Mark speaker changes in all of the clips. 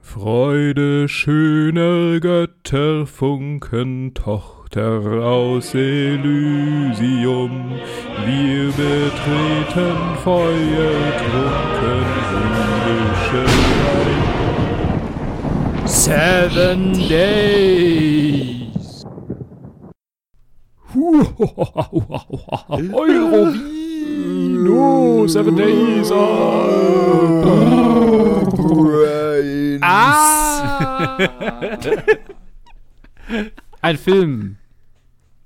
Speaker 1: Freude schöner Götterfunken, Tochter aus Elysium, wir betreten feuertrunken himmlische Reich. Seven Days. Eurovino, Seven Days. Ah! Ein Film,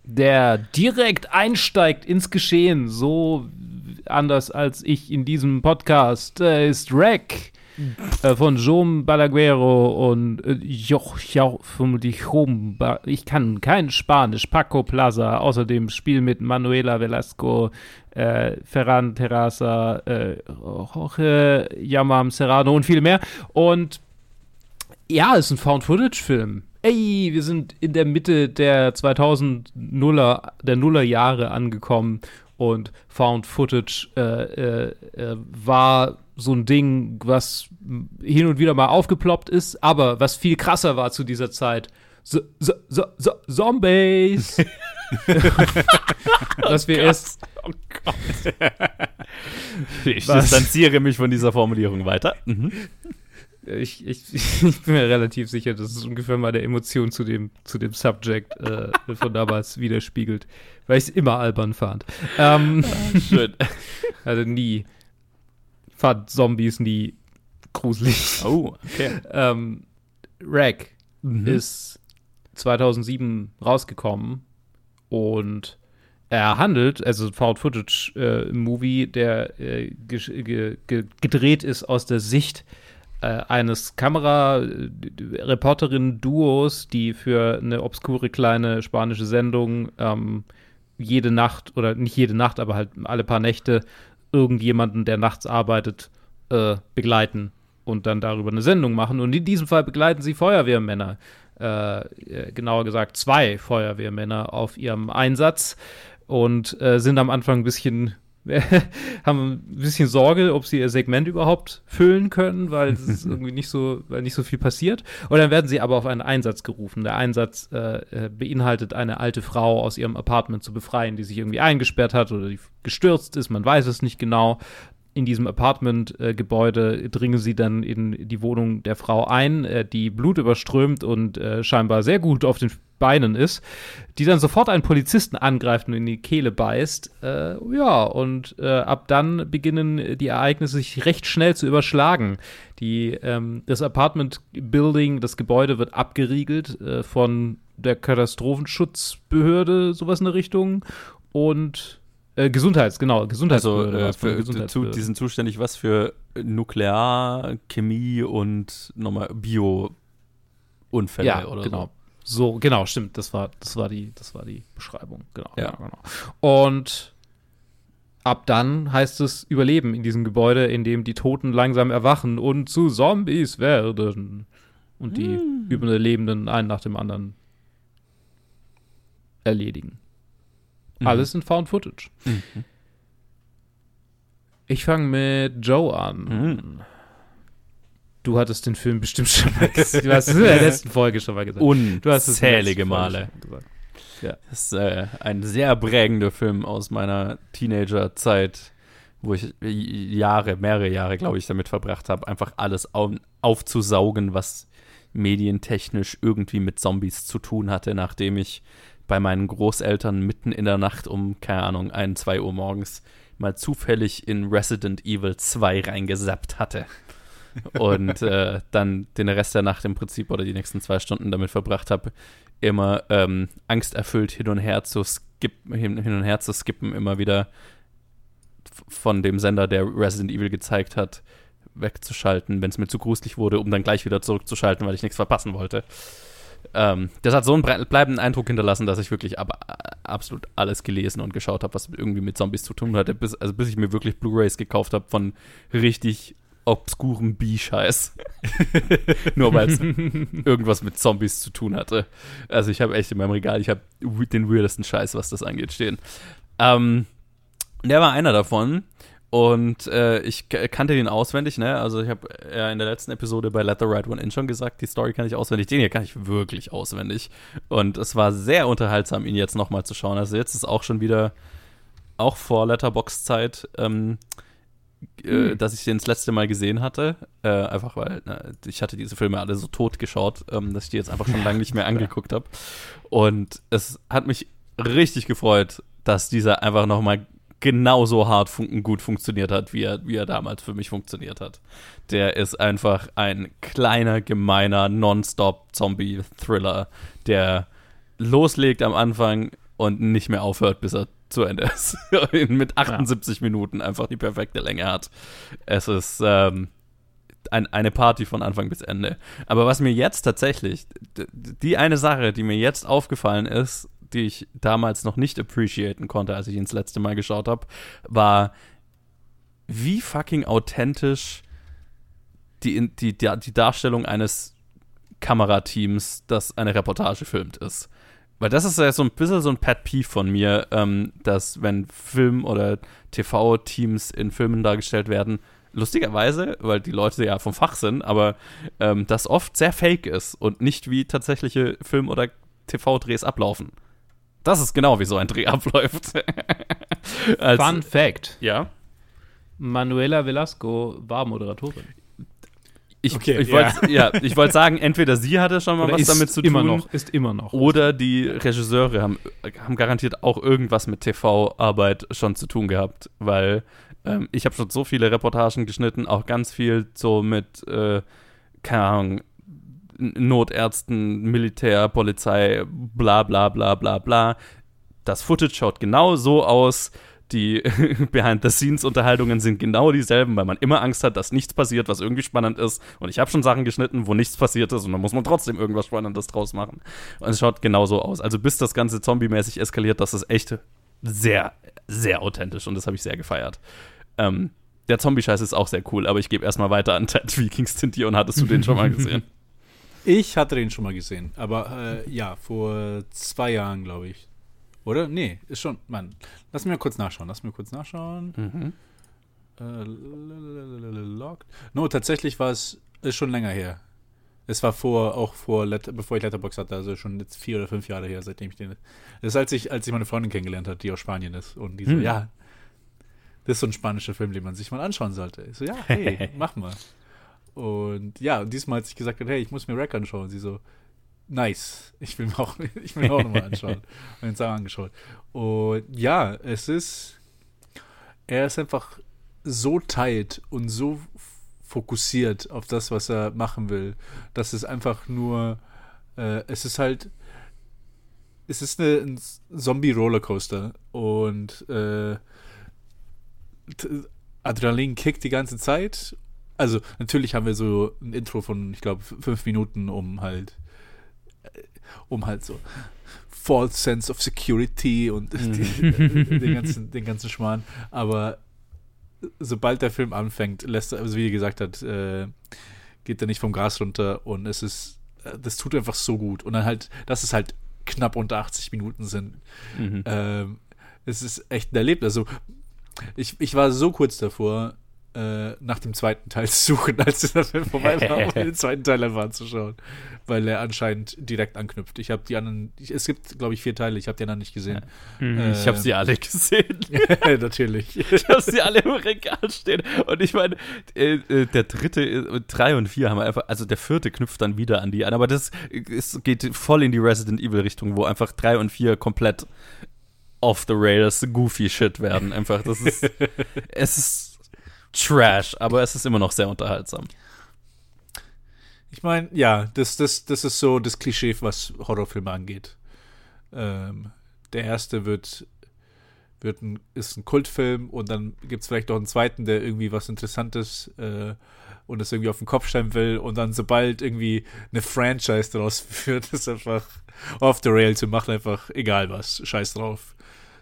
Speaker 1: der direkt einsteigt ins Geschehen, so anders als ich in diesem Podcast, äh, ist Wreck äh, von Jom Balaguero und äh, Joch, Joch, ich kann kein Spanisch, Paco Plaza, außerdem Spiel mit Manuela Velasco, äh, Ferran Terrasa, äh, Jorge Yamam Serrano und viel mehr. Und ja, ist ein Found-Footage-Film. Ey, wir sind in der Mitte der 2000er, der Nullerjahre angekommen und Found Footage äh, äh, war so ein Ding, was hin und wieder mal aufgeploppt ist, aber was viel krasser war zu dieser Zeit. So, so, so, Zombies! was wir oh erst. Oh Gott.
Speaker 2: ich distanziere mich von dieser Formulierung weiter. Mhm.
Speaker 1: Ich, ich, ich, bin mir relativ sicher, dass es ungefähr meine Emotion zu dem, zu dem Subject äh, von damals widerspiegelt, weil ich es immer albern fand. Ähm, ah, Schön. Also nie. Fand Zombies nie gruselig.
Speaker 2: Oh, okay.
Speaker 1: ähm, Rack mhm. ist 2007 rausgekommen und er handelt, also Found Footage äh, Movie, der äh, gedreht ist aus der Sicht äh, eines Kamerareporterinnen-Duos, die für eine obskure kleine spanische Sendung ähm, jede Nacht oder nicht jede Nacht, aber halt alle paar Nächte irgendjemanden, der nachts arbeitet, äh, begleiten und dann darüber eine Sendung machen. Und in diesem Fall begleiten sie Feuerwehrmänner, äh, äh genauer gesagt zwei Feuerwehrmänner auf ihrem Einsatz und äh, sind am Anfang ein bisschen haben ein bisschen Sorge, ob sie ihr Segment überhaupt füllen können, weil es irgendwie nicht so, weil nicht so viel passiert. Und dann werden sie aber auf einen Einsatz gerufen. Der Einsatz äh, äh, beinhaltet, eine alte Frau aus ihrem Apartment zu befreien, die sich irgendwie eingesperrt hat oder die gestürzt ist. Man weiß es nicht genau in diesem Apartment-Gebäude dringen sie dann in die Wohnung der Frau ein, äh, die blutüberströmt und äh, scheinbar sehr gut auf den Beinen ist, die dann sofort einen Polizisten angreift und in die Kehle beißt. Äh, ja, und äh, ab dann beginnen die Ereignisse sich recht schnell zu überschlagen. Die, ähm, das Apartment-Building, das Gebäude wird abgeriegelt äh, von der Katastrophenschutzbehörde, sowas in der Richtung. Und äh, Gesundheits, genau, Gesundheitsbehörde.
Speaker 2: Also, äh, für, zu, die sind zuständig was für Nuklear, Chemie und nochmal Bio-Unfälle
Speaker 1: ja,
Speaker 2: oder
Speaker 1: genau. So. so. genau, stimmt. Das war, das war die, das war die Beschreibung. Genau, ja. genau. Und ab dann heißt es Überleben in diesem Gebäude, in dem die Toten langsam erwachen und zu Zombies werden. Und die hm. Überlebenden einen nach dem anderen erledigen. Mhm. Alles in Found Footage. Mhm. Ich fange mit Joe an. Mhm. Du hattest den Film bestimmt schon mal gesehen. Du hast es in der letzten Folge schon mal gesagt.
Speaker 2: Unzählige Male. Ja. Das ist äh, ein sehr prägender Film aus meiner Teenagerzeit, wo ich Jahre, mehrere Jahre, glaube ich, damit verbracht habe, einfach alles auf, aufzusaugen, was medientechnisch irgendwie mit Zombies zu tun hatte, nachdem ich bei meinen Großeltern mitten in der Nacht um, keine Ahnung, ein, zwei Uhr morgens mal zufällig in Resident Evil 2 reingesappt hatte. und äh, dann den Rest der Nacht im Prinzip oder die nächsten zwei Stunden damit verbracht habe, immer ähm, angsterfüllt hin und her zu skippen, hin, hin und her zu skippen, immer wieder von dem Sender, der Resident Evil gezeigt hat, wegzuschalten, wenn es mir zu gruselig wurde, um dann gleich wieder zurückzuschalten, weil ich nichts verpassen wollte. Ähm, das hat so einen bleibenden Eindruck hinterlassen, dass ich wirklich aber absolut alles gelesen und geschaut habe, was irgendwie mit Zombies zu tun hatte, bis, also bis ich mir wirklich Blu-rays gekauft habe von richtig obskurem B-Scheiß. Nur weil es irgendwas mit Zombies zu tun hatte. Also ich habe echt in meinem Regal, ich habe den weirdesten Scheiß, was das angeht, stehen. Ähm, der war einer davon. Und äh, ich kannte den auswendig, ne? Also ich habe ja in der letzten Episode bei Let the Right One In schon gesagt, die Story kann ich auswendig. Den hier kann ich wirklich auswendig. Und es war sehr unterhaltsam, ihn jetzt nochmal zu schauen. Also jetzt ist auch schon wieder, auch vor Letterbox-Zeit, ähm, äh, hm. dass ich den das letzte Mal gesehen hatte. Äh, einfach weil na, ich hatte diese Filme alle so tot geschaut, ähm, dass ich die jetzt einfach schon lange nicht mehr angeguckt habe. Und es hat mich richtig gefreut, dass dieser einfach nochmal genauso hart fun gut funktioniert hat, wie er, wie er damals für mich funktioniert hat. Der ist einfach ein kleiner, gemeiner, Nonstop-Zombie-Thriller, der loslegt am Anfang und nicht mehr aufhört, bis er zu Ende ist. Mit 78 ja. Minuten einfach die perfekte Länge hat. Es ist ähm, ein, eine Party von Anfang bis Ende. Aber was mir jetzt tatsächlich, die eine Sache, die mir jetzt aufgefallen ist, die ich damals noch nicht appreciaten konnte, als ich ihn das letzte Mal geschaut habe, war, wie fucking authentisch die, die, die, Darstellung eines Kamerateams, das eine Reportage filmt, ist. Weil das ist ja so ein bisschen so ein Pet Peeve von mir, ähm, dass wenn Film- oder TV-Teams in Filmen dargestellt werden, lustigerweise, weil die Leute ja vom Fach sind, aber ähm, das oft sehr fake ist und nicht wie tatsächliche Film- oder TV-Drehs ablaufen. Das ist genau wie so ein Dreh abläuft.
Speaker 1: Als, Fun Fact.
Speaker 2: Ja.
Speaker 1: Manuela Velasco war Moderatorin.
Speaker 2: Ich, okay, ich wollte ja. ja, wollt sagen, entweder sie hatte schon mal oder was damit zu
Speaker 1: tun. Immer noch, ist immer noch.
Speaker 2: Oder die Regisseure haben, haben garantiert auch irgendwas mit TV-Arbeit schon zu tun gehabt, weil ähm, ich habe schon so viele Reportagen geschnitten, auch ganz viel so mit, äh, keine Ahnung, Notärzten, Militär, Polizei, bla bla bla bla bla. Das Footage schaut genau so aus. Die Behind-the-Scenes-Unterhaltungen sind genau dieselben, weil man immer Angst hat, dass nichts passiert, was irgendwie spannend ist. Und ich habe schon Sachen geschnitten, wo nichts passiert ist und dann muss man trotzdem irgendwas Spannendes draus machen. Und es schaut genau so aus. Also bis das Ganze zombie-mäßig eskaliert, das ist echt sehr, sehr authentisch und das habe ich sehr gefeiert. Ähm, der Zombie-Scheiß ist auch sehr cool, aber ich gebe erstmal weiter an Ted wie Kingston und hattest du den schon mal gesehen?
Speaker 3: Ich hatte den schon mal gesehen, aber äh, ja, vor zwei Jahren, glaube ich. Oder? Nee, ist schon. Mann, lass mir kurz nachschauen. Lass mir kurz nachschauen. Mhm. Äh, locked. No, tatsächlich war es ist schon länger her. Es war vor, auch vor, bevor ich Letterbox hatte, also schon jetzt vier oder fünf Jahre her, seitdem ich den. Das ist, als ich, als ich meine Freundin kennengelernt habe, die aus Spanien ist. Und die so, hm. ja, das ist so ein spanischer Film, den man sich mal anschauen sollte. Ich so, ja, hey, mach mal. Und ja, und diesmal, als ich gesagt hey, ich muss mir Rack anschauen, sie so, nice, ich will mir auch, ich will mir auch nochmal anschauen. und ihn auch angeschaut. Und ja, es ist, er ist einfach so tight und so fokussiert auf das, was er machen will, dass es einfach nur, äh, es ist halt, es ist eine, ein Zombie-Rollercoaster und äh, Adrenalin kickt die ganze Zeit also natürlich haben wir so ein Intro von, ich glaube, fünf Minuten, um halt, äh, um halt so false sense of security und mhm. die, den, ganzen, den ganzen Schmarrn. Aber sobald der Film anfängt, lässt er, also wie er gesagt hat, äh, geht er nicht vom Gas runter und es ist, äh, das tut einfach so gut. Und dann halt, dass es halt knapp unter 80 Minuten sind. Mhm. Ähm, es ist echt ein Erlebnis. Also, ich, ich war so kurz davor, äh, nach dem zweiten Teil zu suchen, als der Film vorbei war, um den zweiten Teil einfach anzuschauen. Weil er anscheinend direkt anknüpft. Ich habe die anderen, ich, es gibt, glaube ich, vier Teile, ich habe die anderen nicht gesehen.
Speaker 2: Mhm, äh, ich habe sie alle gesehen.
Speaker 3: natürlich.
Speaker 2: Ich habe sie alle im Regal stehen. Und ich meine, äh, äh, der dritte, äh, drei und vier haben einfach, also der vierte knüpft dann wieder an die an, aber das es geht voll in die Resident Evil Richtung, wo einfach drei und vier komplett off the rails goofy shit werden. Einfach, das ist, es ist Trash, aber es ist immer noch sehr unterhaltsam.
Speaker 3: Ich meine, ja, das, das, das ist so das Klischee, was Horrorfilme angeht. Ähm, der erste wird, wird ein, ist ein Kultfilm und dann gibt es vielleicht noch einen zweiten, der irgendwie was Interessantes äh, und das irgendwie auf den Kopf stellen will und dann sobald irgendwie eine Franchise daraus führt, ist einfach off the rail zu machen, einfach egal was, scheiß drauf.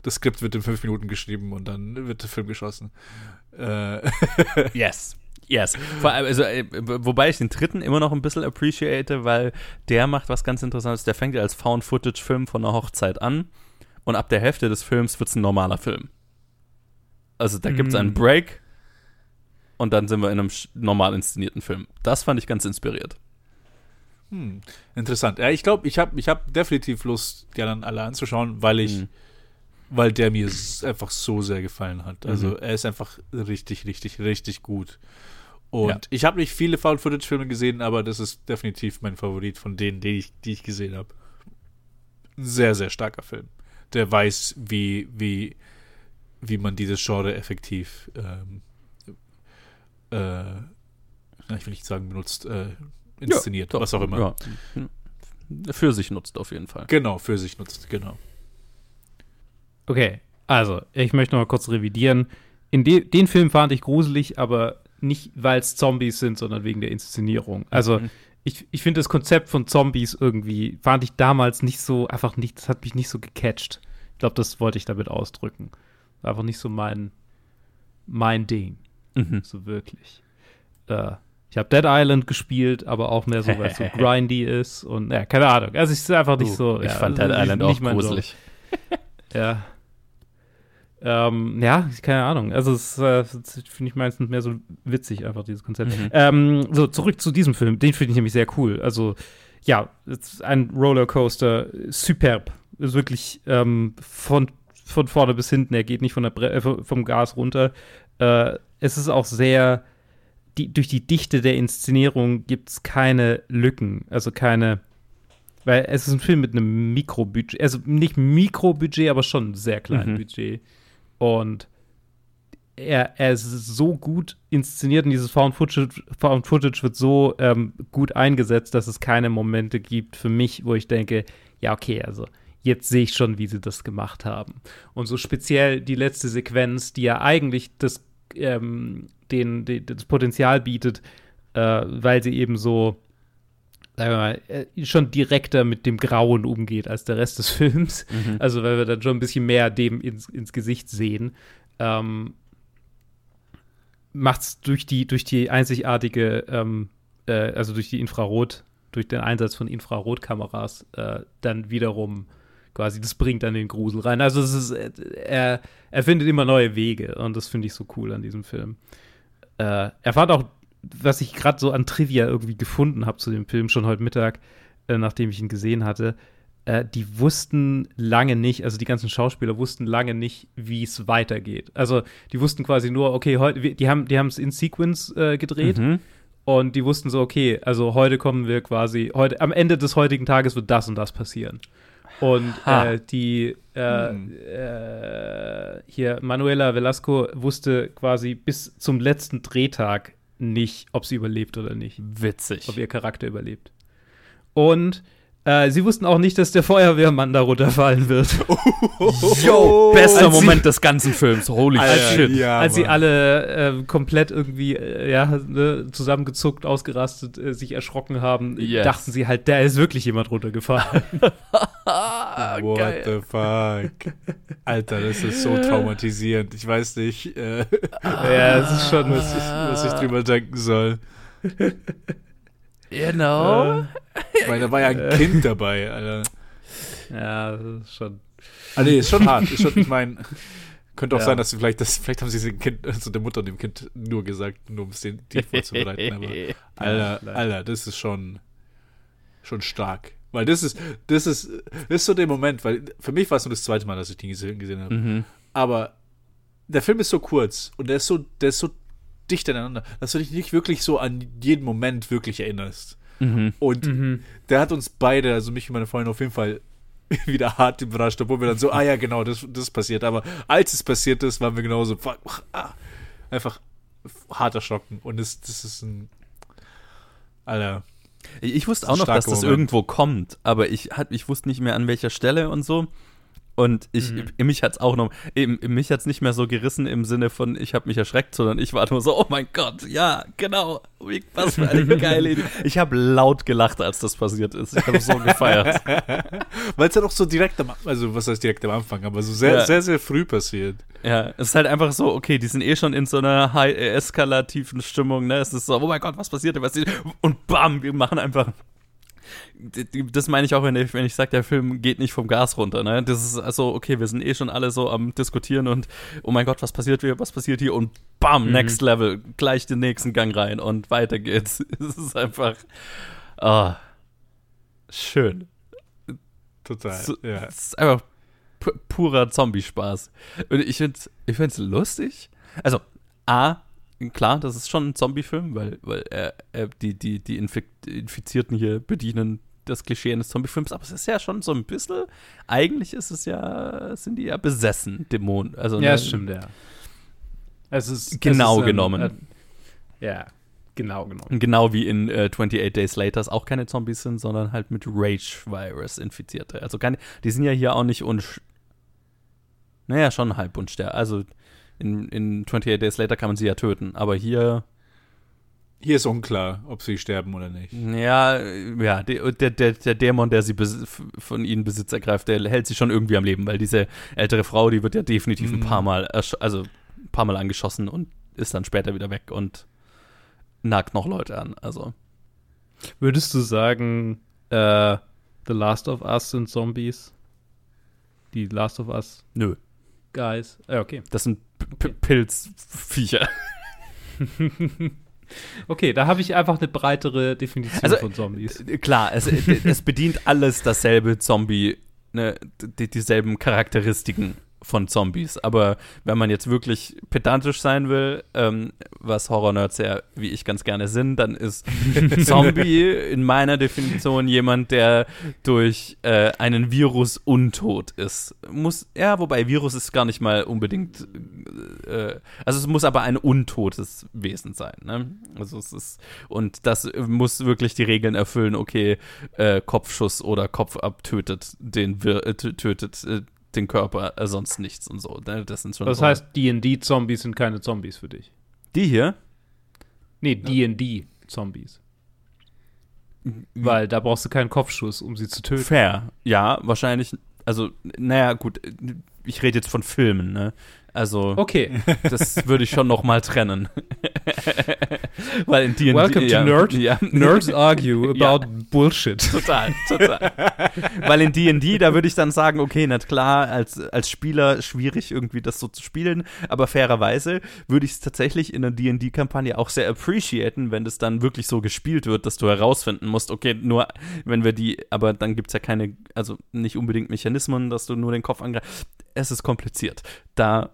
Speaker 3: Das Skript wird in fünf Minuten geschrieben und dann wird der Film geschossen.
Speaker 2: Äh. yes. Yes. Also, äh, wobei ich den dritten immer noch ein bisschen appreciate, weil der macht was ganz Interessantes. Der fängt ja als Found-Footage-Film von einer Hochzeit an und ab der Hälfte des Films wird es ein normaler Film. Also da gibt es einen mhm. Break und dann sind wir in einem normal inszenierten Film. Das fand ich ganz inspiriert.
Speaker 3: Hm, interessant. Ja, ich glaube, ich habe ich hab definitiv Lust, die anderen alle anzuschauen, weil ich, mhm. Weil der mir einfach so sehr gefallen hat. Also mhm. er ist einfach richtig, richtig, richtig gut. Und ja. ich habe nicht viele Found-Footage-Filme gesehen, aber das ist definitiv mein Favorit von denen, die ich, die ich gesehen habe. Sehr, sehr starker Film. Der weiß, wie, wie, wie man dieses Genre effektiv, ähm, äh, ich will nicht sagen benutzt, äh, inszeniert, ja, was auch immer. Ja.
Speaker 2: Für sich nutzt auf jeden Fall.
Speaker 3: Genau, für sich nutzt, genau.
Speaker 1: Okay, also, ich möchte noch mal kurz revidieren. In de den Film fand ich gruselig, aber nicht, weil es Zombies sind, sondern wegen der Inszenierung. Also, mhm. ich, ich finde das Konzept von Zombies irgendwie, fand ich damals nicht so, einfach nicht, das hat mich nicht so gecatcht. Ich glaube, das wollte ich damit ausdrücken. Einfach nicht so mein, mein Ding. Mhm. So wirklich. Äh, ich habe Dead Island gespielt, aber auch mehr so, weil es so grindy ist und ja, keine Ahnung. Also ich ist einfach nicht uh, so.
Speaker 2: Ich
Speaker 1: ja,
Speaker 2: fand Dead Island auch gruselig.
Speaker 1: ja. Ähm, ja, keine Ahnung. Also, es äh, finde ich meistens mehr so witzig, einfach dieses Konzept. Mhm. Ähm, so, zurück zu diesem Film. Den finde ich nämlich sehr cool. Also, ja, es ist ein Rollercoaster, superb. Ist wirklich ähm, von, von vorne bis hinten. Er geht nicht von der Bre äh, vom Gas runter. Äh, es ist auch sehr, die, durch die Dichte der Inszenierung gibt es keine Lücken. Also keine weil es ist ein Film mit einem Mikrobudget, also nicht Mikrobudget, aber schon ein sehr kleines mhm. Budget. Und er, er ist so gut inszeniert und dieses Found Footage, Found Footage wird so ähm, gut eingesetzt, dass es keine Momente gibt für mich, wo ich denke, ja, okay, also jetzt sehe ich schon, wie sie das gemacht haben. Und so speziell die letzte Sequenz, die ja eigentlich das, ähm, den, den, das Potenzial bietet, äh, weil sie eben so sagen wir mal, äh, schon direkter mit dem Grauen umgeht als der Rest des Films. Mhm. Also weil wir dann schon ein bisschen mehr dem ins, ins Gesicht sehen. Ähm, macht es durch die, durch die einzigartige, ähm, äh, also durch die Infrarot, durch den Einsatz von Infrarotkameras äh, dann wiederum quasi, das bringt dann den Grusel rein. Also es ist, äh, er, er findet immer neue Wege und das finde ich so cool an diesem Film. Äh, er fand auch was ich gerade so an Trivia irgendwie gefunden habe zu dem Film, schon heute Mittag, äh, nachdem ich ihn gesehen hatte, äh, die wussten lange nicht, also die ganzen Schauspieler wussten lange nicht, wie es weitergeht. Also die wussten quasi nur, okay, heute, die haben die es in Sequence äh, gedreht. Mhm. Und die wussten so, okay, also heute kommen wir quasi, heute, am Ende des heutigen Tages wird das und das passieren. Und äh, die äh, hm. äh, hier Manuela Velasco wusste quasi bis zum letzten Drehtag nicht, ob sie überlebt oder nicht.
Speaker 2: Witzig.
Speaker 1: Ob ihr Charakter überlebt. Und äh, sie wussten auch nicht, dass der Feuerwehrmann da runterfallen wird.
Speaker 2: Yo, bester als Moment sie, des ganzen Films. Holy
Speaker 1: als, shit. Ja, als sie alle äh, komplett irgendwie äh, ja, ne, zusammengezuckt, ausgerastet, äh, sich erschrocken haben, yes. dachten sie halt, da ist wirklich jemand runtergefallen.
Speaker 3: What Geil. the fuck? Alter, das ist so traumatisierend. Ich weiß nicht. Äh,
Speaker 1: ja, es ist schon,
Speaker 3: was ich, was ich drüber denken soll.
Speaker 2: Genau.
Speaker 3: Ich meine, da war ja ein Kind dabei, Alter.
Speaker 1: Ja, das ist schon.
Speaker 3: Ah, nee, ist schon hart. Ist schon, ich meine, könnte auch ja. sein, dass sie vielleicht, das, vielleicht haben sie dem Kind, also der Mutter und dem Kind nur gesagt, nur um es den die vorzubereiten. Aber, Alter, Alter, das ist schon, schon stark. Weil das ist, das ist, das ist so der Moment, weil für mich war es nur das zweite Mal, dass ich den gesehen habe. Mhm. Aber der Film ist so kurz und der ist so, der ist so dicht aneinander, dass du dich nicht wirklich so an jeden Moment wirklich erinnerst. Mhm. Und mhm. der hat uns beide, also mich und meine Freundin auf jeden Fall wieder hart überrascht, obwohl wir dann so, ah ja, genau, das, das passiert. Aber als es passiert ist, waren wir genauso, fuck, ah, einfach hart erschrocken. Und das, das ist ein, Alter.
Speaker 2: Ich wusste auch noch, dass das irgendwo kommt, aber ich, hat, ich wusste nicht mehr an welcher Stelle und so. Und ich, mhm. mich hat es auch noch, eben, mich hat es nicht mehr so gerissen im Sinne von, ich habe mich erschreckt, sondern ich war nur so, oh mein Gott, ja, genau, was für eine geile Idee. Ich habe laut gelacht, als das passiert ist. Ich habe so gefeiert.
Speaker 3: Weil es ja doch so direkt am, also was heißt direkt am Anfang, aber so sehr, ja. sehr, sehr früh passiert.
Speaker 2: Ja, es ist halt einfach so, okay, die sind eh schon in so einer high eskalativen Stimmung, ne? Es ist so, oh mein Gott, was passiert denn? Was und bam, wir machen einfach das meine ich auch, wenn ich, wenn ich sage, der Film geht nicht vom Gas runter. Ne? Das ist also, okay, wir sind eh schon alle so am Diskutieren und oh mein Gott, was passiert hier, was passiert hier und bam, mhm. next level, gleich den nächsten Gang rein und weiter geht's. Es ist einfach oh, schön.
Speaker 3: Total.
Speaker 2: So, ja. Es ist einfach purer Zombie-Spaß. Und ich finde es ich find's lustig. Also, A, klar, das ist schon ein Zombie-Film, weil, weil er, er, die, die, die Infizierten hier bedienen das Klischee eines Zombie-Films, aber es ist ja schon so ein bisschen, eigentlich ist es ja, sind die ja besessen, Dämonen. Also,
Speaker 1: ja, ne, das stimmt, ja. Es ist
Speaker 2: genau
Speaker 1: es ist,
Speaker 2: genommen.
Speaker 1: Ähm, äh, ja, genau genommen.
Speaker 2: Genau wie in äh, 28 Days Later auch keine Zombies sind, sondern halt mit Rage-Virus infizierte. Also keine, die sind ja hier auch nicht unsch naja, schon halb unsterblich. Also in, in 28 Days Later kann man sie ja töten, aber hier.
Speaker 3: Hier ist unklar, ob sie sterben oder nicht.
Speaker 2: Ja, ja, der, der, der Dämon, der sie von ihnen Besitz ergreift, der hält sie schon irgendwie am Leben, weil diese ältere Frau, die wird ja definitiv mhm. ein paar Mal, also ein paar Mal angeschossen und ist dann später wieder weg und nagt noch Leute an. Also.
Speaker 1: Würdest du sagen, äh, The Last of Us sind Zombies? Die Last of Us?
Speaker 2: Nö.
Speaker 1: Guys. Äh, okay.
Speaker 2: Das sind okay. Pilzviecher.
Speaker 1: okay, da habe ich einfach eine breitere Definition also, von Zombies.
Speaker 2: Äh, klar, es, es bedient alles dasselbe Zombie, ne, die, dieselben Charakteristiken von Zombies. Aber wenn man jetzt wirklich pedantisch sein will, ähm, was Horror-Nerds ja wie ich ganz gerne sind, dann ist Zombie in meiner Definition jemand, der durch äh, einen Virus untot ist. Muss, ja, wobei Virus ist gar nicht mal unbedingt, äh, also es muss aber ein untotes Wesen sein. Ne? Also es ist, und das muss wirklich die Regeln erfüllen, okay, äh, Kopfschuss oder Kopf abtötet den, äh, tötet äh, den Körper, äh, sonst nichts und so. Ne? Das sind schon
Speaker 1: das heißt, D&D-Zombies sind keine Zombies für dich?
Speaker 2: Die hier?
Speaker 1: Nee, D&D-Zombies. Weil da brauchst du keinen Kopfschuss, um sie zu töten.
Speaker 2: Fair. Ja, wahrscheinlich. Also, naja, gut. Ich rede jetzt von Filmen, ne? Also,
Speaker 1: okay.
Speaker 2: das würde ich schon noch mal trennen. Weil in D&D
Speaker 1: Welcome ja, to Nerd. Ja. Nerds argue about ja. Bullshit.
Speaker 2: Total, total. Weil in D&D, da würde ich dann sagen, okay, na klar, als, als Spieler schwierig irgendwie das so zu spielen, aber fairerweise würde ich es tatsächlich in einer D&D-Kampagne auch sehr appreciaten, wenn das dann wirklich so gespielt wird, dass du herausfinden musst, okay, nur wenn wir die, aber dann gibt es ja keine, also nicht unbedingt Mechanismen, dass du nur den Kopf angreifst. Es ist kompliziert. Da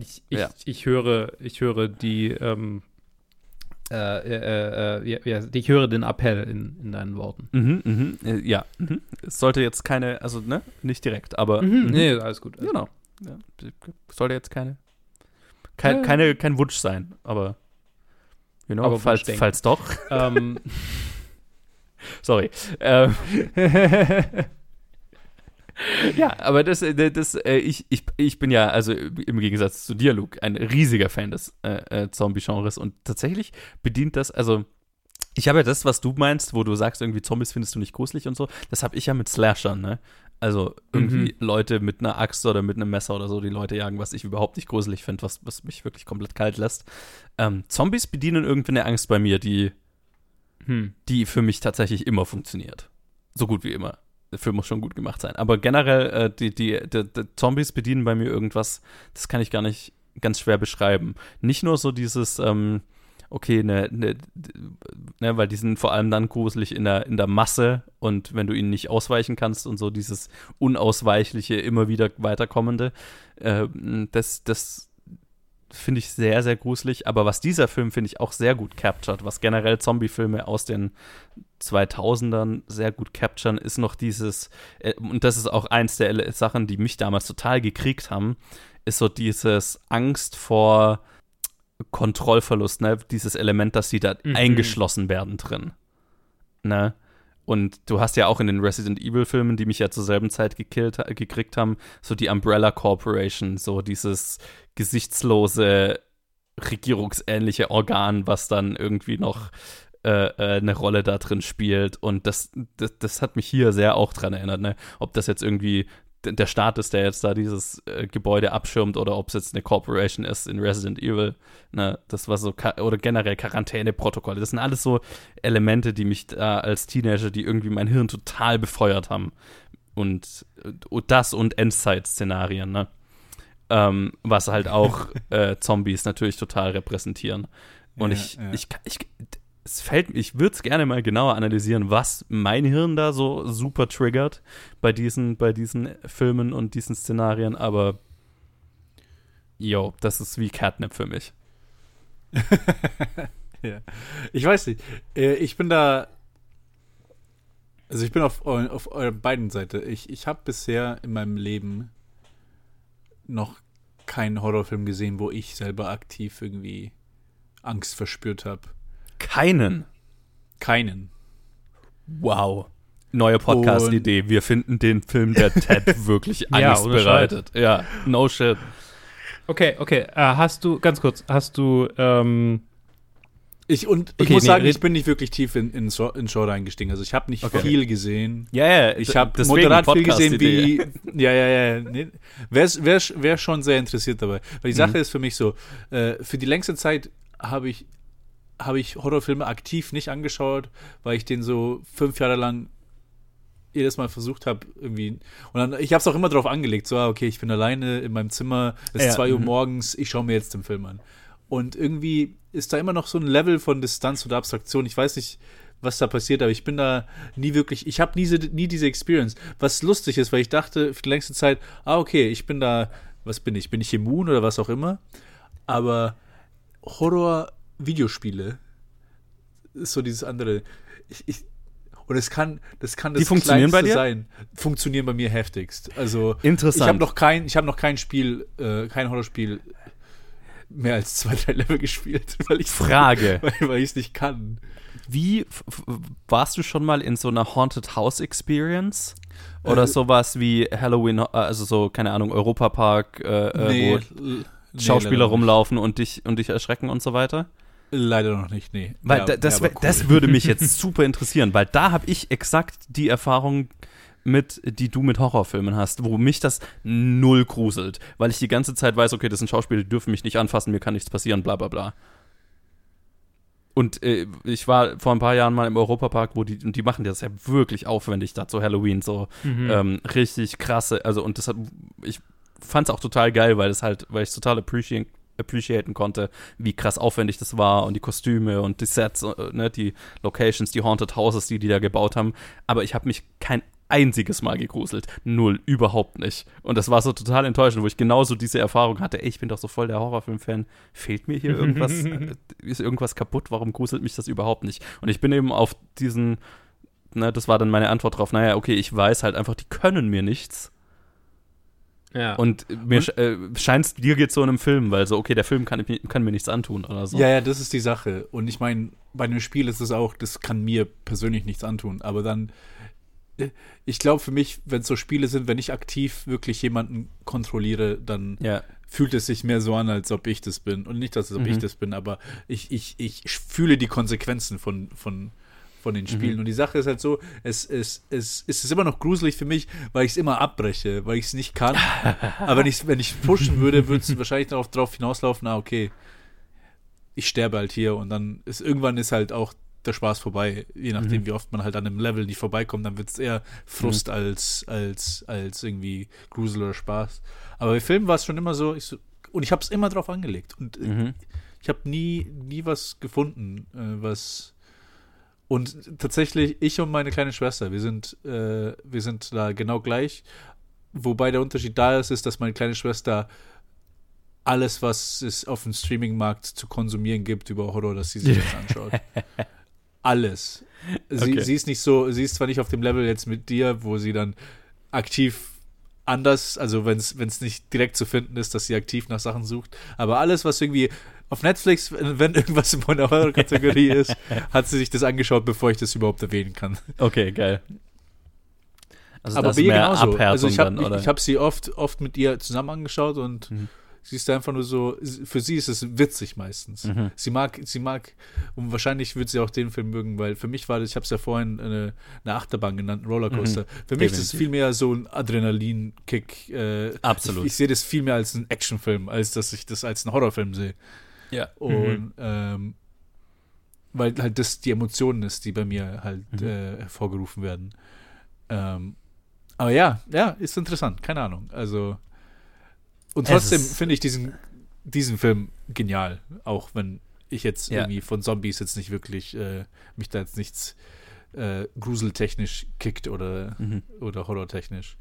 Speaker 1: ich, ich, ja. ich, höre, ich höre die, ähm, äh, äh, äh, ja, ich höre den Appell in, in deinen Worten.
Speaker 2: Mhm, mhm, äh, ja, mhm. es sollte jetzt keine, also ne, nicht direkt, aber.
Speaker 1: Mhm, mhm. nee, alles gut.
Speaker 2: Genau. Ja, sollte jetzt keine, kein, keine, kein Wunsch sein, aber. You know, aber falls, falls doch. Ähm. Sorry. Ähm. ja, aber das, äh, das, äh, ich, ich, ich bin ja, also im Gegensatz zu dir, Luke, ein riesiger Fan des äh, äh, Zombie-Genres und tatsächlich bedient das, also ich habe ja das, was du meinst, wo du sagst, irgendwie Zombies findest du nicht gruselig und so, das habe ich ja mit Slashern, ne? Also irgendwie mhm. Leute mit einer Axt oder mit einem Messer oder so, die Leute jagen, was ich überhaupt nicht gruselig finde, was, was mich wirklich komplett kalt lässt. Ähm, Zombies bedienen irgendwie eine Angst bei mir, die, hm. die für mich tatsächlich immer funktioniert. So gut wie immer der Film muss schon gut gemacht sein. Aber generell, äh, die, die, die, die, Zombies bedienen bei mir irgendwas, das kann ich gar nicht ganz schwer beschreiben. Nicht nur so dieses, ähm, okay, ne, ne, ne, weil die sind vor allem dann gruselig in der, in der Masse und wenn du ihnen nicht ausweichen kannst und so dieses unausweichliche, immer wieder weiterkommende, äh, das, das finde ich sehr, sehr gruselig. Aber was dieser Film, finde ich, auch sehr gut captured, was generell Zombie-Filme aus den 2000ern sehr gut capturen, ist noch dieses, äh, und das ist auch eins der Sachen, die mich damals total gekriegt haben, ist so dieses Angst vor Kontrollverlust, ne? dieses Element, dass sie da mhm. eingeschlossen werden drin. Ne? Und du hast ja auch in den Resident Evil-Filmen, die mich ja zur selben Zeit gekillt, gekriegt haben, so die Umbrella Corporation, so dieses gesichtslose, regierungsähnliche Organ, was dann irgendwie noch äh, äh, eine Rolle da drin spielt. Und das, das, das hat mich hier sehr auch dran erinnert, ne? Ob das jetzt irgendwie der Staat ist, der jetzt da dieses äh, Gebäude abschirmt oder ob es jetzt eine Corporation ist in Resident Evil. Ne, das war so, oder generell Quarantäneprotokolle. Das sind alles so Elemente, die mich da als Teenager, die irgendwie mein Hirn total befeuert haben. Und, und das und Endzeit-Szenarien, ne? Ähm, was halt auch äh, Zombies natürlich total repräsentieren. Und ja, ich, ja. ich, ich, es fällt, ich würde es gerne mal genauer analysieren, was mein Hirn da so super triggert bei diesen, bei diesen Filmen und diesen Szenarien, aber yo, das ist wie Catnip für mich.
Speaker 3: ja. Ich weiß nicht. Äh, ich bin da. Also ich bin auf, auf eurer beiden Seite. Ich, ich habe bisher in meinem Leben noch keinen Horrorfilm gesehen, wo ich selber aktiv irgendwie Angst verspürt habe.
Speaker 2: Keinen.
Speaker 3: Keinen.
Speaker 2: Wow. Neue Podcast-Idee. Wir finden den Film, der Ted wirklich Angst ja, bereitet. Ja, no shit.
Speaker 1: Okay, okay. Uh, hast du, ganz kurz, hast du, ähm,
Speaker 3: ich, und ich okay, muss nee, sagen, ich bin nicht wirklich tief in, in, Show, in Show reingestiegen. Also ich habe nicht okay. viel gesehen.
Speaker 2: Ja, ja.
Speaker 3: Ich habe moderat viel gesehen, wie. ja, ja, ja. Nee, Wäre wär, wär schon sehr interessiert dabei. Weil die Sache mhm. ist für mich so, äh, für die längste Zeit habe ich habe ich Horrorfilme aktiv nicht angeschaut, weil ich den so fünf Jahre lang jedes Mal versucht habe, irgendwie. Und dann, ich habe es auch immer darauf angelegt, so, ah, okay, ich bin alleine in meinem Zimmer, es ist 2 ja, Uhr mhm. morgens, ich schaue mir jetzt den Film an. Und irgendwie ist da immer noch so ein Level von Distanz oder Abstraktion. Ich weiß nicht, was da passiert, aber ich bin da nie wirklich, ich habe nie, nie diese Experience. Was lustig ist, weil ich dachte für die längste Zeit, ah, okay, ich bin da, was bin ich? Bin ich immun oder was auch immer? Aber Horror Videospiele ist so dieses andere. Ich, ich, und es kann, das kann das
Speaker 2: Die funktionieren bei dir? sein.
Speaker 3: Funktionieren bei mir heftigst. Also
Speaker 2: Interessant.
Speaker 3: Ich habe noch kein, ich habe noch kein Spiel, äh, kein Horrorspiel mehr als zwei, drei Level gespielt, weil ich
Speaker 2: Frage,
Speaker 3: weil, ich es nicht kann.
Speaker 2: Wie warst du schon mal in so einer Haunted House Experience? Oder äh, sowas wie Halloween, äh, also so, keine Ahnung, Europapark, äh, äh nee, wo Schauspieler nee, rumlaufen und dich, und dich erschrecken und so weiter?
Speaker 3: Leider noch nicht, nee.
Speaker 2: Weil ja, da, das, cool. das würde mich jetzt super interessieren, weil da habe ich exakt die Erfahrung mit, die du mit Horrorfilmen hast, wo mich das null gruselt, weil ich die ganze Zeit weiß, okay, das sind Schauspieler, die dürfen mich nicht anfassen, mir kann nichts passieren, bla bla bla. Und äh, ich war vor ein paar Jahren mal im Europapark, wo die, und die machen das ja wirklich aufwendig da zu Halloween, so mhm. ähm, richtig krasse, also und deshalb, ich fand es auch total geil, weil es halt, weil ich es total appreciate, appreciaten konnte, wie krass aufwendig das war und die Kostüme und die Sets, äh, ne, die Locations, die Haunted Houses, die die da gebaut haben. Aber ich habe mich kein einziges Mal gegruselt. Null, überhaupt nicht. Und das war so total enttäuschend, wo ich genauso diese Erfahrung hatte. Ey, ich bin doch so voll der Horrorfilm-Fan. Fehlt mir hier irgendwas? ist irgendwas kaputt? Warum gruselt mich das überhaupt nicht? Und ich bin eben auf diesen, ne, das war dann meine Antwort drauf, naja, okay, ich weiß halt einfach, die können mir nichts. Ja. Und mir und? Äh, scheint es dir geht so in einem Film, weil so, okay, der Film kann, kann, mir nichts antun oder so.
Speaker 3: Ja, ja, das ist die Sache. Und ich meine, bei einem Spiel ist es auch, das kann mir persönlich nichts antun. Aber dann, äh, ich glaube für mich, wenn es so Spiele sind, wenn ich aktiv wirklich jemanden kontrolliere, dann ja. fühlt es sich mehr so an, als ob ich das bin. Und nicht, als ob mhm. ich das bin, aber ich, ich, ich fühle die Konsequenzen von, von, von den Spielen. Mhm. Und die Sache ist halt so, es, es, es, es ist immer noch gruselig für mich, weil ich es immer abbreche, weil ich es nicht kann. Aber wenn ich wenn ich pushen würde, würde es wahrscheinlich darauf, darauf hinauslaufen, ah, okay, ich sterbe halt hier und dann ist irgendwann ist halt auch der Spaß vorbei. Je nachdem, mhm. wie oft man halt an einem Level nicht vorbeikommt, dann wird es eher Frust mhm. als, als, als irgendwie Grusel oder Spaß. Aber bei Filmen war es schon immer so, ich so und ich habe es immer drauf angelegt. Und mhm. ich habe nie, nie was gefunden, äh, was und tatsächlich, ich und meine kleine Schwester, wir sind, äh, wir sind da genau gleich. Wobei der Unterschied da ist, ist, dass meine kleine Schwester alles, was es auf dem Streaming-Markt zu konsumieren gibt über Horror, dass sie sich das anschaut. alles. Sie, okay. sie ist nicht so, sie ist zwar nicht auf dem Level jetzt mit dir, wo sie dann aktiv anders, also wenn es nicht direkt zu finden ist, dass sie aktiv nach Sachen sucht, aber alles, was irgendwie auf Netflix, wenn irgendwas in meiner Horror-Kategorie ist, hat sie sich das angeschaut, bevor ich das überhaupt erwähnen kann.
Speaker 2: Okay, geil.
Speaker 3: Also Aber bei ihr genauso. Also ich habe hab sie oft, oft mit ihr zusammen angeschaut und mhm. Sie ist einfach nur so, für sie ist es witzig meistens. Mhm. Sie mag, sie mag, und wahrscheinlich wird sie auch den Film mögen, weil für mich war das, ich habe es ja vorhin eine, eine, Achterbahn genannt, ein Rollercoaster. Mhm. Für mich Definitiv. ist es viel mehr so ein Adrenalin-Kick. Äh,
Speaker 2: Absolut.
Speaker 3: Ich, ich sehe das viel mehr als einen Actionfilm, als dass ich das als einen Horrorfilm sehe.
Speaker 2: Ja.
Speaker 3: Und mhm. ähm, weil halt das die Emotionen ist, die bei mir halt mhm. äh, hervorgerufen werden. Ähm, aber ja, ja, ist interessant, keine Ahnung. Also und trotzdem finde ich diesen, diesen Film genial, auch wenn ich jetzt ja. irgendwie von Zombies jetzt nicht wirklich äh, mich da jetzt nichts äh, gruseltechnisch kickt oder, mhm. oder horrortechnisch.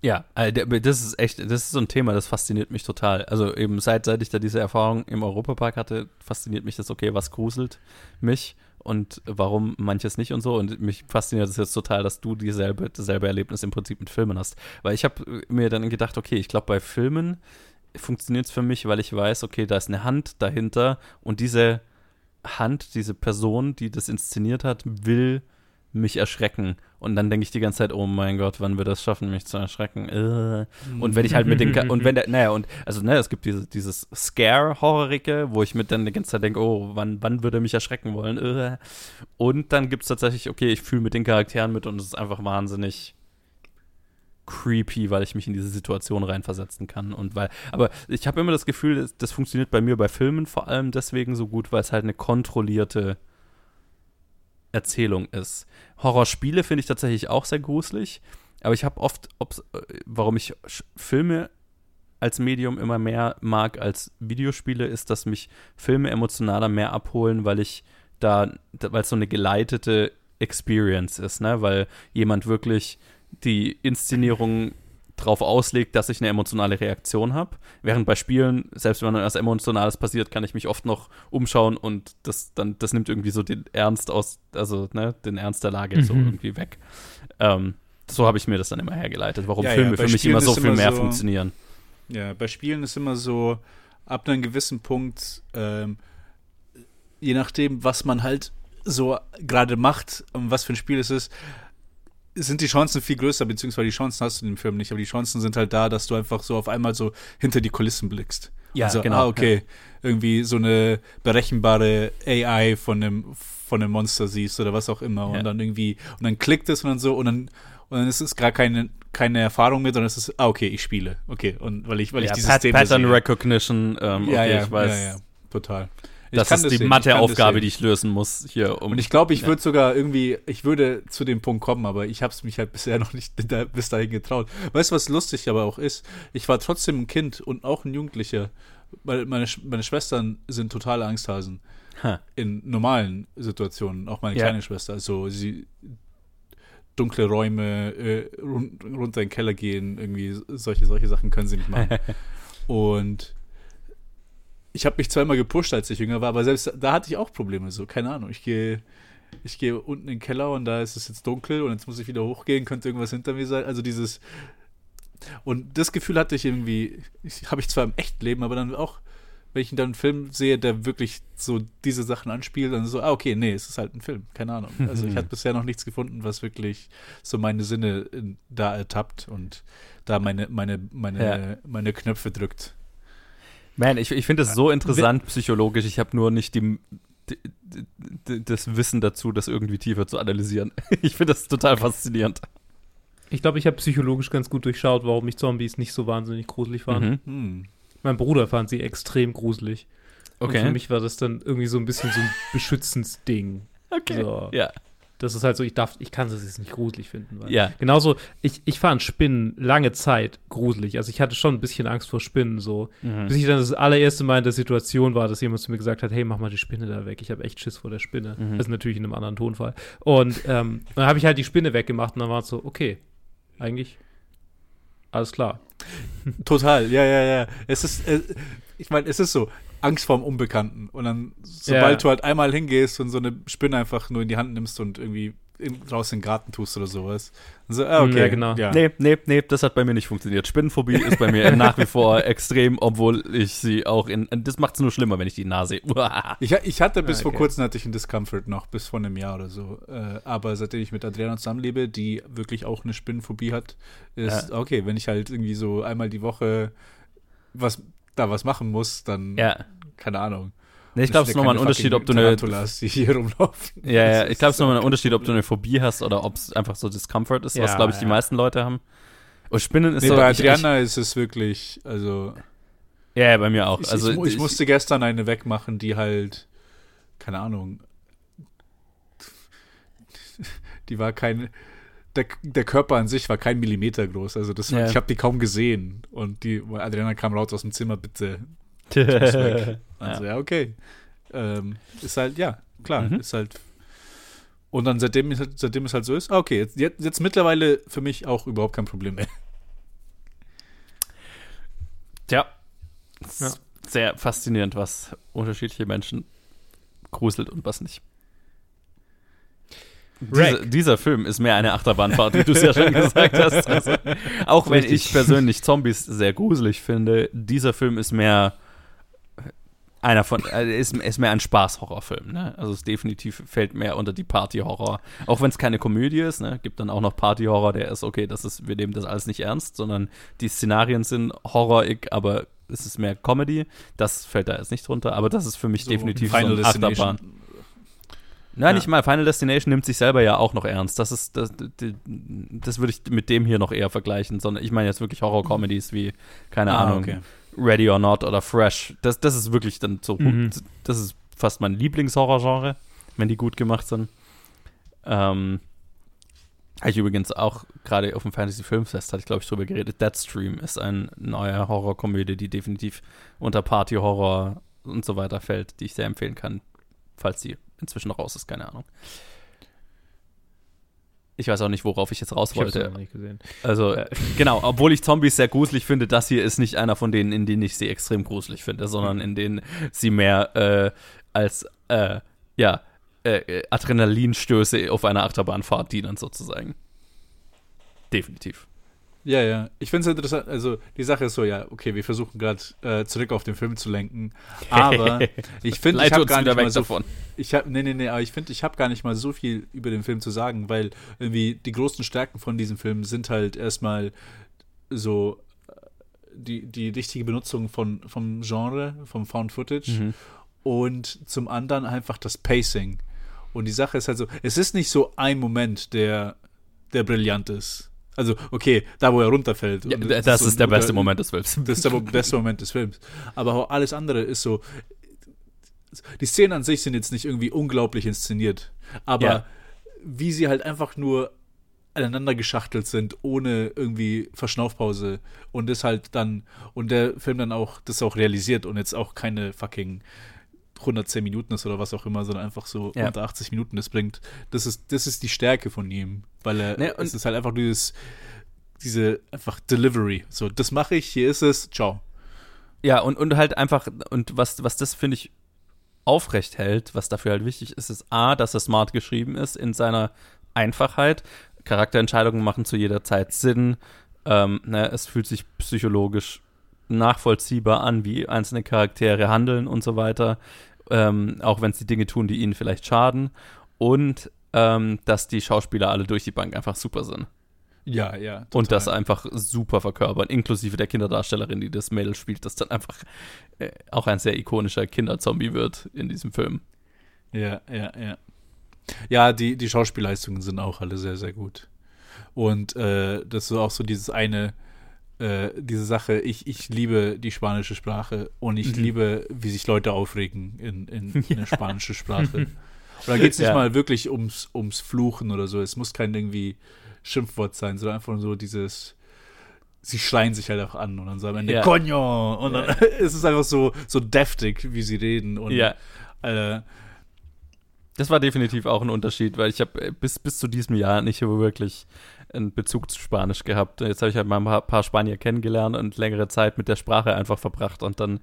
Speaker 2: Ja, äh, das ist echt, das ist so ein Thema, das fasziniert mich total. Also eben seit, seit ich da diese Erfahrung im Europapark hatte, fasziniert mich das, okay, was gruselt mich und warum manches nicht und so. Und mich fasziniert es jetzt total, dass du dieselbe, dasselbe Erlebnis im Prinzip mit Filmen hast. Weil ich habe mir dann gedacht, okay, ich glaube, bei Filmen funktioniert es für mich, weil ich weiß, okay, da ist eine Hand dahinter und diese Hand, diese Person, die das inszeniert hat, will mich erschrecken. Und dann denke ich die ganze Zeit, oh mein Gott, wann wird das schaffen, mich zu erschrecken? Äh. Und wenn ich halt mit den, und wenn der, naja, und, also, ne, es gibt diese, dieses Scare-Horrorige, wo ich mit dann die ganze Zeit denke, oh, wann, wann würde er mich erschrecken wollen? Äh. Und dann gibt es tatsächlich, okay, ich fühle mit den Charakteren mit und es ist einfach wahnsinnig creepy, weil ich mich in diese Situation reinversetzen kann und weil, aber ich habe immer das Gefühl, das, das funktioniert bei mir bei Filmen vor allem deswegen so gut, weil es halt eine kontrollierte Erzählung ist. Horrorspiele finde ich tatsächlich auch sehr gruselig, aber ich habe oft, äh, warum ich Filme als Medium immer mehr mag als Videospiele, ist, dass mich Filme emotionaler mehr abholen, weil ich da, weil es so eine geleitete Experience ist, ne? Weil jemand wirklich die Inszenierung drauf auslegt, dass ich eine emotionale Reaktion habe. Während bei Spielen, selbst wenn etwas Emotionales passiert, kann ich mich oft noch umschauen und das dann, das nimmt irgendwie so den Ernst aus, also ne, den Ernst der Lage mhm. so irgendwie weg. Ähm, so habe ich mir das dann immer hergeleitet, warum ja, Filme ja, für mich immer so viel mehr so, funktionieren.
Speaker 3: Ja, bei Spielen ist immer so, ab einem gewissen Punkt, ähm, je nachdem, was man halt so gerade macht und was für ein Spiel es ist, sind die Chancen viel größer, beziehungsweise die Chancen hast du in dem Film nicht, aber die Chancen sind halt da, dass du einfach so auf einmal so hinter die Kulissen blickst.
Speaker 2: Ja, also, genau.
Speaker 3: Ah, okay, ja. irgendwie so eine berechenbare AI von einem, von einem Monster siehst oder was auch immer ja. und dann irgendwie, und dann klickt es und dann so und dann, und dann ist es gar keine, keine Erfahrung mit, sondern es ist, ah, okay, ich spiele. Okay, und weil ich, weil ja, ich dieses
Speaker 2: Pat Pattern sehe. Recognition, ähm, okay,
Speaker 3: ja, ja,
Speaker 2: ich weiß.
Speaker 3: Ja, ja, total.
Speaker 2: Das ist die Matheaufgabe, die ich lösen muss hier.
Speaker 3: Um, und ich glaube, ich ja. würde sogar irgendwie, ich würde zu dem Punkt kommen, aber ich habe es mich halt bisher noch nicht da, bis dahin getraut. Weißt du, was lustig aber auch ist? Ich war trotzdem ein Kind und auch ein Jugendlicher. Weil meine, meine Schwestern sind totale Angsthasen. Ha. In normalen Situationen. Auch meine ja. kleine Schwester. Also sie dunkle Räume, äh, run, runter in den Keller gehen, irgendwie solche, solche Sachen können sie nicht machen. und ich habe mich zweimal gepusht, als ich jünger war, aber selbst da hatte ich auch Probleme. So, keine Ahnung. Ich gehe ich gehe unten in den Keller und da ist es jetzt dunkel und jetzt muss ich wieder hochgehen, könnte irgendwas hinter mir sein. Also dieses und das Gefühl hatte ich irgendwie, habe ich zwar im echten Leben, aber dann auch, wenn ich dann einen Film sehe, der wirklich so diese Sachen anspielt, dann so, ah, okay, nee, es ist halt ein Film, keine Ahnung. Also ich hatte bisher noch nichts gefunden, was wirklich so meine Sinne in, da ertappt und da meine, meine, meine, ja. meine Knöpfe drückt.
Speaker 2: Man, ich, ich finde das so interessant psychologisch. Ich habe nur nicht die, die, das Wissen dazu, das irgendwie tiefer zu analysieren. Ich finde das total faszinierend.
Speaker 1: Ich glaube, ich habe psychologisch ganz gut durchschaut, warum mich Zombies nicht so wahnsinnig gruselig waren. Mhm. Hm. Mein Bruder fand sie extrem gruselig. Okay. Und für mich war das dann irgendwie so ein bisschen so ein Beschützensding.
Speaker 2: Okay.
Speaker 1: So.
Speaker 2: Ja
Speaker 1: das ist halt so, ich darf, ich kann das jetzt nicht gruselig finden.
Speaker 2: ja.
Speaker 1: Genauso, ich, ich fand Spinnen lange Zeit gruselig. Also ich hatte schon ein bisschen Angst vor Spinnen, so. Mhm. Bis ich dann das allererste Mal in der Situation war, dass jemand zu mir gesagt hat, hey, mach mal die Spinne da weg. Ich habe echt Schiss vor der Spinne. Mhm. Das ist natürlich in einem anderen Tonfall. Und ähm, dann habe ich halt die Spinne weggemacht und dann war es so, okay, eigentlich alles klar.
Speaker 3: Total, ja, ja, ja. Es ist, äh, ich meine, es ist so, Angst vorm Unbekannten. Und dann, sobald ja. du halt einmal hingehst und so eine Spinne einfach nur in die Hand nimmst und irgendwie in, raus in den Garten tust oder sowas. So, ah, okay,
Speaker 2: ja, genau. Ja. Nee, nee, nee, das hat bei mir nicht funktioniert. Spinnenphobie ist bei mir nach wie vor extrem, obwohl ich sie auch in. Das macht es nur schlimmer, wenn ich die Nase.
Speaker 3: ich, ich hatte bis ah, okay. vor kurzem hatte ich einen Discomfort noch, bis vor einem Jahr oder so. Äh, aber seitdem ich mit Adriana zusammenlebe, die wirklich auch eine Spinnenphobie hat, ist ja. okay, wenn ich halt irgendwie so einmal die Woche was da was machen muss, dann
Speaker 2: ja.
Speaker 3: keine Ahnung.
Speaker 2: Nee, ich glaube, es ist nochmal ein Unterschied, ob du eine.
Speaker 3: die hier rumlaufen.
Speaker 2: Ja, ja, ich glaube, es ist nochmal ein Unterschied, ob du eine Phobie hast oder ob es einfach so Discomfort ist, ja, was, glaube ich, ja. die meisten Leute haben. Und Spinnen ist
Speaker 3: nee,
Speaker 2: so.
Speaker 3: Bei Adriana ich, ist es wirklich, also.
Speaker 2: Ja, bei mir auch.
Speaker 3: Ich,
Speaker 2: also,
Speaker 3: ich, ich, musste gestern eine wegmachen, die halt, keine Ahnung, die war kein, der, der Körper an sich war kein Millimeter groß. Also das, ja. ich habe die kaum gesehen. Und die Adriana kam raus aus dem Zimmer, bitte. also ja, okay. Ähm, ist halt, ja, klar, mhm. ist halt. Und dann seitdem, seitdem es halt so ist, okay, jetzt, jetzt, jetzt mittlerweile für mich auch überhaupt kein Problem mehr.
Speaker 2: Tja. Ja. Sehr faszinierend, was unterschiedliche Menschen gruselt und was nicht. Diese, dieser Film ist mehr eine Achterbahnfahrt, wie du es ja schon gesagt hast. Also, auch wenn ich persönlich Zombies sehr gruselig finde, dieser Film ist mehr einer von, äh, ist, ist mehr ein Spaß-Horrorfilm. Ne? Also es definitiv fällt mehr unter die Party-Horror. Auch wenn es keine Komödie ist, ne? gibt dann auch noch Party-Horror, der ist okay, das ist, wir nehmen das alles nicht ernst, sondern die Szenarien sind horrorig, aber es ist mehr Comedy. Das fällt da jetzt nicht drunter, aber das ist für mich so definitiv
Speaker 3: Final so ein Achterbahn.
Speaker 2: Nein, ja. nicht mal. Final Destination nimmt sich selber ja auch noch ernst. Das ist, das, das, das würde ich mit dem hier noch eher vergleichen, sondern ich meine jetzt wirklich Horror-Comedies wie, keine ah, Ahnung, okay. Ready or Not oder Fresh. Das, das ist wirklich dann so, mhm. das ist fast mein Lieblings-Horror-Genre, wenn die gut gemacht sind. Ähm, habe ich übrigens auch gerade auf dem Fantasy Filmfest, hatte ich glaube ich drüber geredet. Deadstream ist eine neue Horrorkomödie, die definitiv unter Party-Horror und so weiter fällt, die ich sehr empfehlen kann, falls sie inzwischen raus ist, keine Ahnung. Ich weiß auch nicht, worauf ich jetzt raus wollte. Also, äh. genau, obwohl ich Zombies sehr gruselig finde, das hier ist nicht einer von denen, in denen ich sie extrem gruselig finde, sondern in denen sie mehr äh, als, äh, ja, äh, Adrenalinstöße auf einer Achterbahnfahrt dienen, sozusagen. Definitiv.
Speaker 3: Ja, ja. Ich finde es interessant. Also, die Sache ist so, ja, okay, wir versuchen gerade äh, zurück auf den Film zu lenken. Aber ich finde, ich habe gar nicht mal so. Davon. Ich habe, nee, nee, nee, aber ich finde, ich habe gar nicht mal so viel über den Film zu sagen, weil irgendwie die großen Stärken von diesem Film sind halt erstmal so äh, die, die richtige Benutzung von, vom Genre, vom Found Footage. Mhm. Und zum anderen einfach das Pacing. Und die Sache ist halt so, es ist nicht so ein Moment, der, der brillant ist also, okay, da wo er runterfällt.
Speaker 2: Ja, das, das, ist, so der beste Moment des Films.
Speaker 3: Das ist der beste Moment des Films. Aber alles andere ist so. Die Szenen an sich sind jetzt nicht irgendwie unglaublich inszeniert. Aber ja. wie sie halt einfach nur aneinander geschachtelt sind, ohne irgendwie Verschnaufpause. Und das halt dann, und der Film dann auch das auch realisiert und jetzt auch keine fucking 110 Minuten ist oder was auch immer, sondern einfach so ja. unter 80 Minuten das bringt. Das ist, das ist die Stärke von ihm, weil er, nee, es ist halt einfach dieses, diese einfach Delivery. So, das mache ich, hier ist es, ciao.
Speaker 2: Ja, und, und halt einfach, und was, was das, finde ich, aufrecht hält, was dafür halt wichtig ist, ist A, dass er smart geschrieben ist in seiner Einfachheit. Charakterentscheidungen machen zu jeder Zeit Sinn. Ähm, ne, es fühlt sich psychologisch nachvollziehbar an, wie einzelne Charaktere handeln und so weiter ähm, auch wenn sie Dinge tun, die ihnen vielleicht schaden. Und ähm, dass die Schauspieler alle durch die Bank einfach super sind.
Speaker 3: Ja, ja.
Speaker 2: Total. Und das einfach super verkörpern, inklusive der Kinderdarstellerin, die das Mädel spielt, das dann einfach äh, auch ein sehr ikonischer Kinderzombie wird in diesem Film.
Speaker 3: Ja, ja, ja. Ja, die, die Schauspielleistungen sind auch alle sehr, sehr gut. Und äh, das ist auch so dieses eine, äh, diese Sache, ich, ich liebe die spanische Sprache und ich mhm. liebe, wie sich Leute aufregen in, in, in der spanischen Sprache. Und da geht es nicht ja. mal wirklich ums, ums Fluchen oder so. Es muss kein irgendwie Schimpfwort sein, sondern einfach so dieses, sie schreien sich halt auch an und dann so am Ende, ja. Coño! Und dann ja. ist es einfach so, so deftig, wie sie reden. Und,
Speaker 2: ja. Äh, das war definitiv auch ein Unterschied, weil ich habe bis, bis zu diesem Jahr nicht wirklich einen Bezug zu Spanisch gehabt. Jetzt habe ich halt mal ein paar Spanier kennengelernt und längere Zeit mit der Sprache einfach verbracht und dann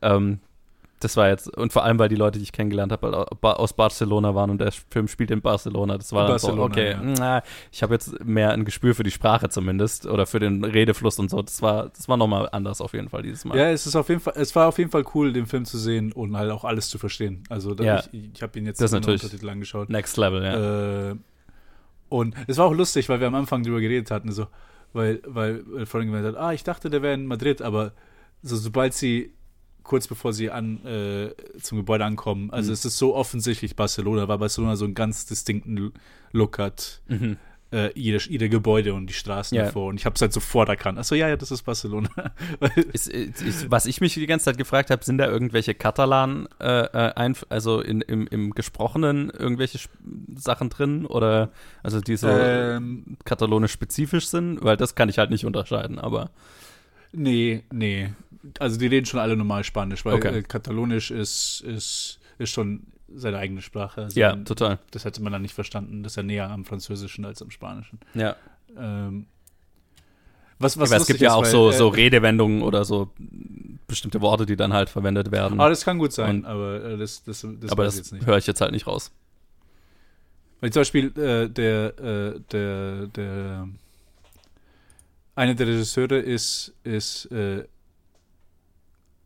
Speaker 2: ähm, das war jetzt, und vor allem, weil die Leute, die ich kennengelernt habe, aus Barcelona waren und der Film spielt in Barcelona. Das war Barcelona, so, okay, ja. na, ich habe jetzt mehr ein Gespür für die Sprache zumindest oder für den Redefluss und so. Das war, das war nochmal anders auf jeden Fall dieses Mal.
Speaker 3: Ja, es ist auf jeden Fall, es war auf jeden Fall cool, den Film zu sehen und halt auch alles zu verstehen. Also
Speaker 2: ja.
Speaker 3: ich, ich habe ihn jetzt
Speaker 2: das
Speaker 3: mit
Speaker 2: Untertitel
Speaker 3: angeschaut.
Speaker 2: Next Level,
Speaker 3: ja. Äh, und es war auch lustig, weil wir am Anfang drüber geredet hatten, so, weil, weil Freundin gemeint hat, ah, ich dachte, der wäre in Madrid, aber so, sobald sie kurz bevor sie an äh, zum Gebäude ankommen. Also mhm. es ist so offensichtlich Barcelona, weil Barcelona so einen ganz distinkten Look hat. Mhm. Äh, jede, jede Gebäude und die Straßen
Speaker 2: ja.
Speaker 3: davor. Und ich habe es halt sofort erkannt. Achso, ja, ja, das ist Barcelona.
Speaker 2: ist, ist, was ich mich die ganze Zeit gefragt habe, sind da irgendwelche Katalan, äh, äh also in, im, im Gesprochenen irgendwelche Sachen drin? Oder also die so ähm, katalonisch spezifisch sind? Weil das kann ich halt nicht unterscheiden, aber.
Speaker 3: Nee, nee also die reden schon alle normal Spanisch, weil
Speaker 2: okay.
Speaker 3: äh, Katalonisch ist, ist, ist schon seine eigene Sprache.
Speaker 2: Also ja, total.
Speaker 3: Das hätte man dann nicht verstanden. Das ist ja näher am Französischen als am Spanischen.
Speaker 2: Ja.
Speaker 3: Ähm,
Speaker 2: was, was es gibt ja auch weil, so, so äh, Redewendungen oder so bestimmte Worte, die dann halt verwendet werden.
Speaker 3: Ah, das kann gut sein, Und, aber äh, das, das,
Speaker 2: das, aber das höre ich jetzt halt nicht raus.
Speaker 3: Weil zum Beispiel äh, der, äh, der, der einer der Regisseure ist, ist äh,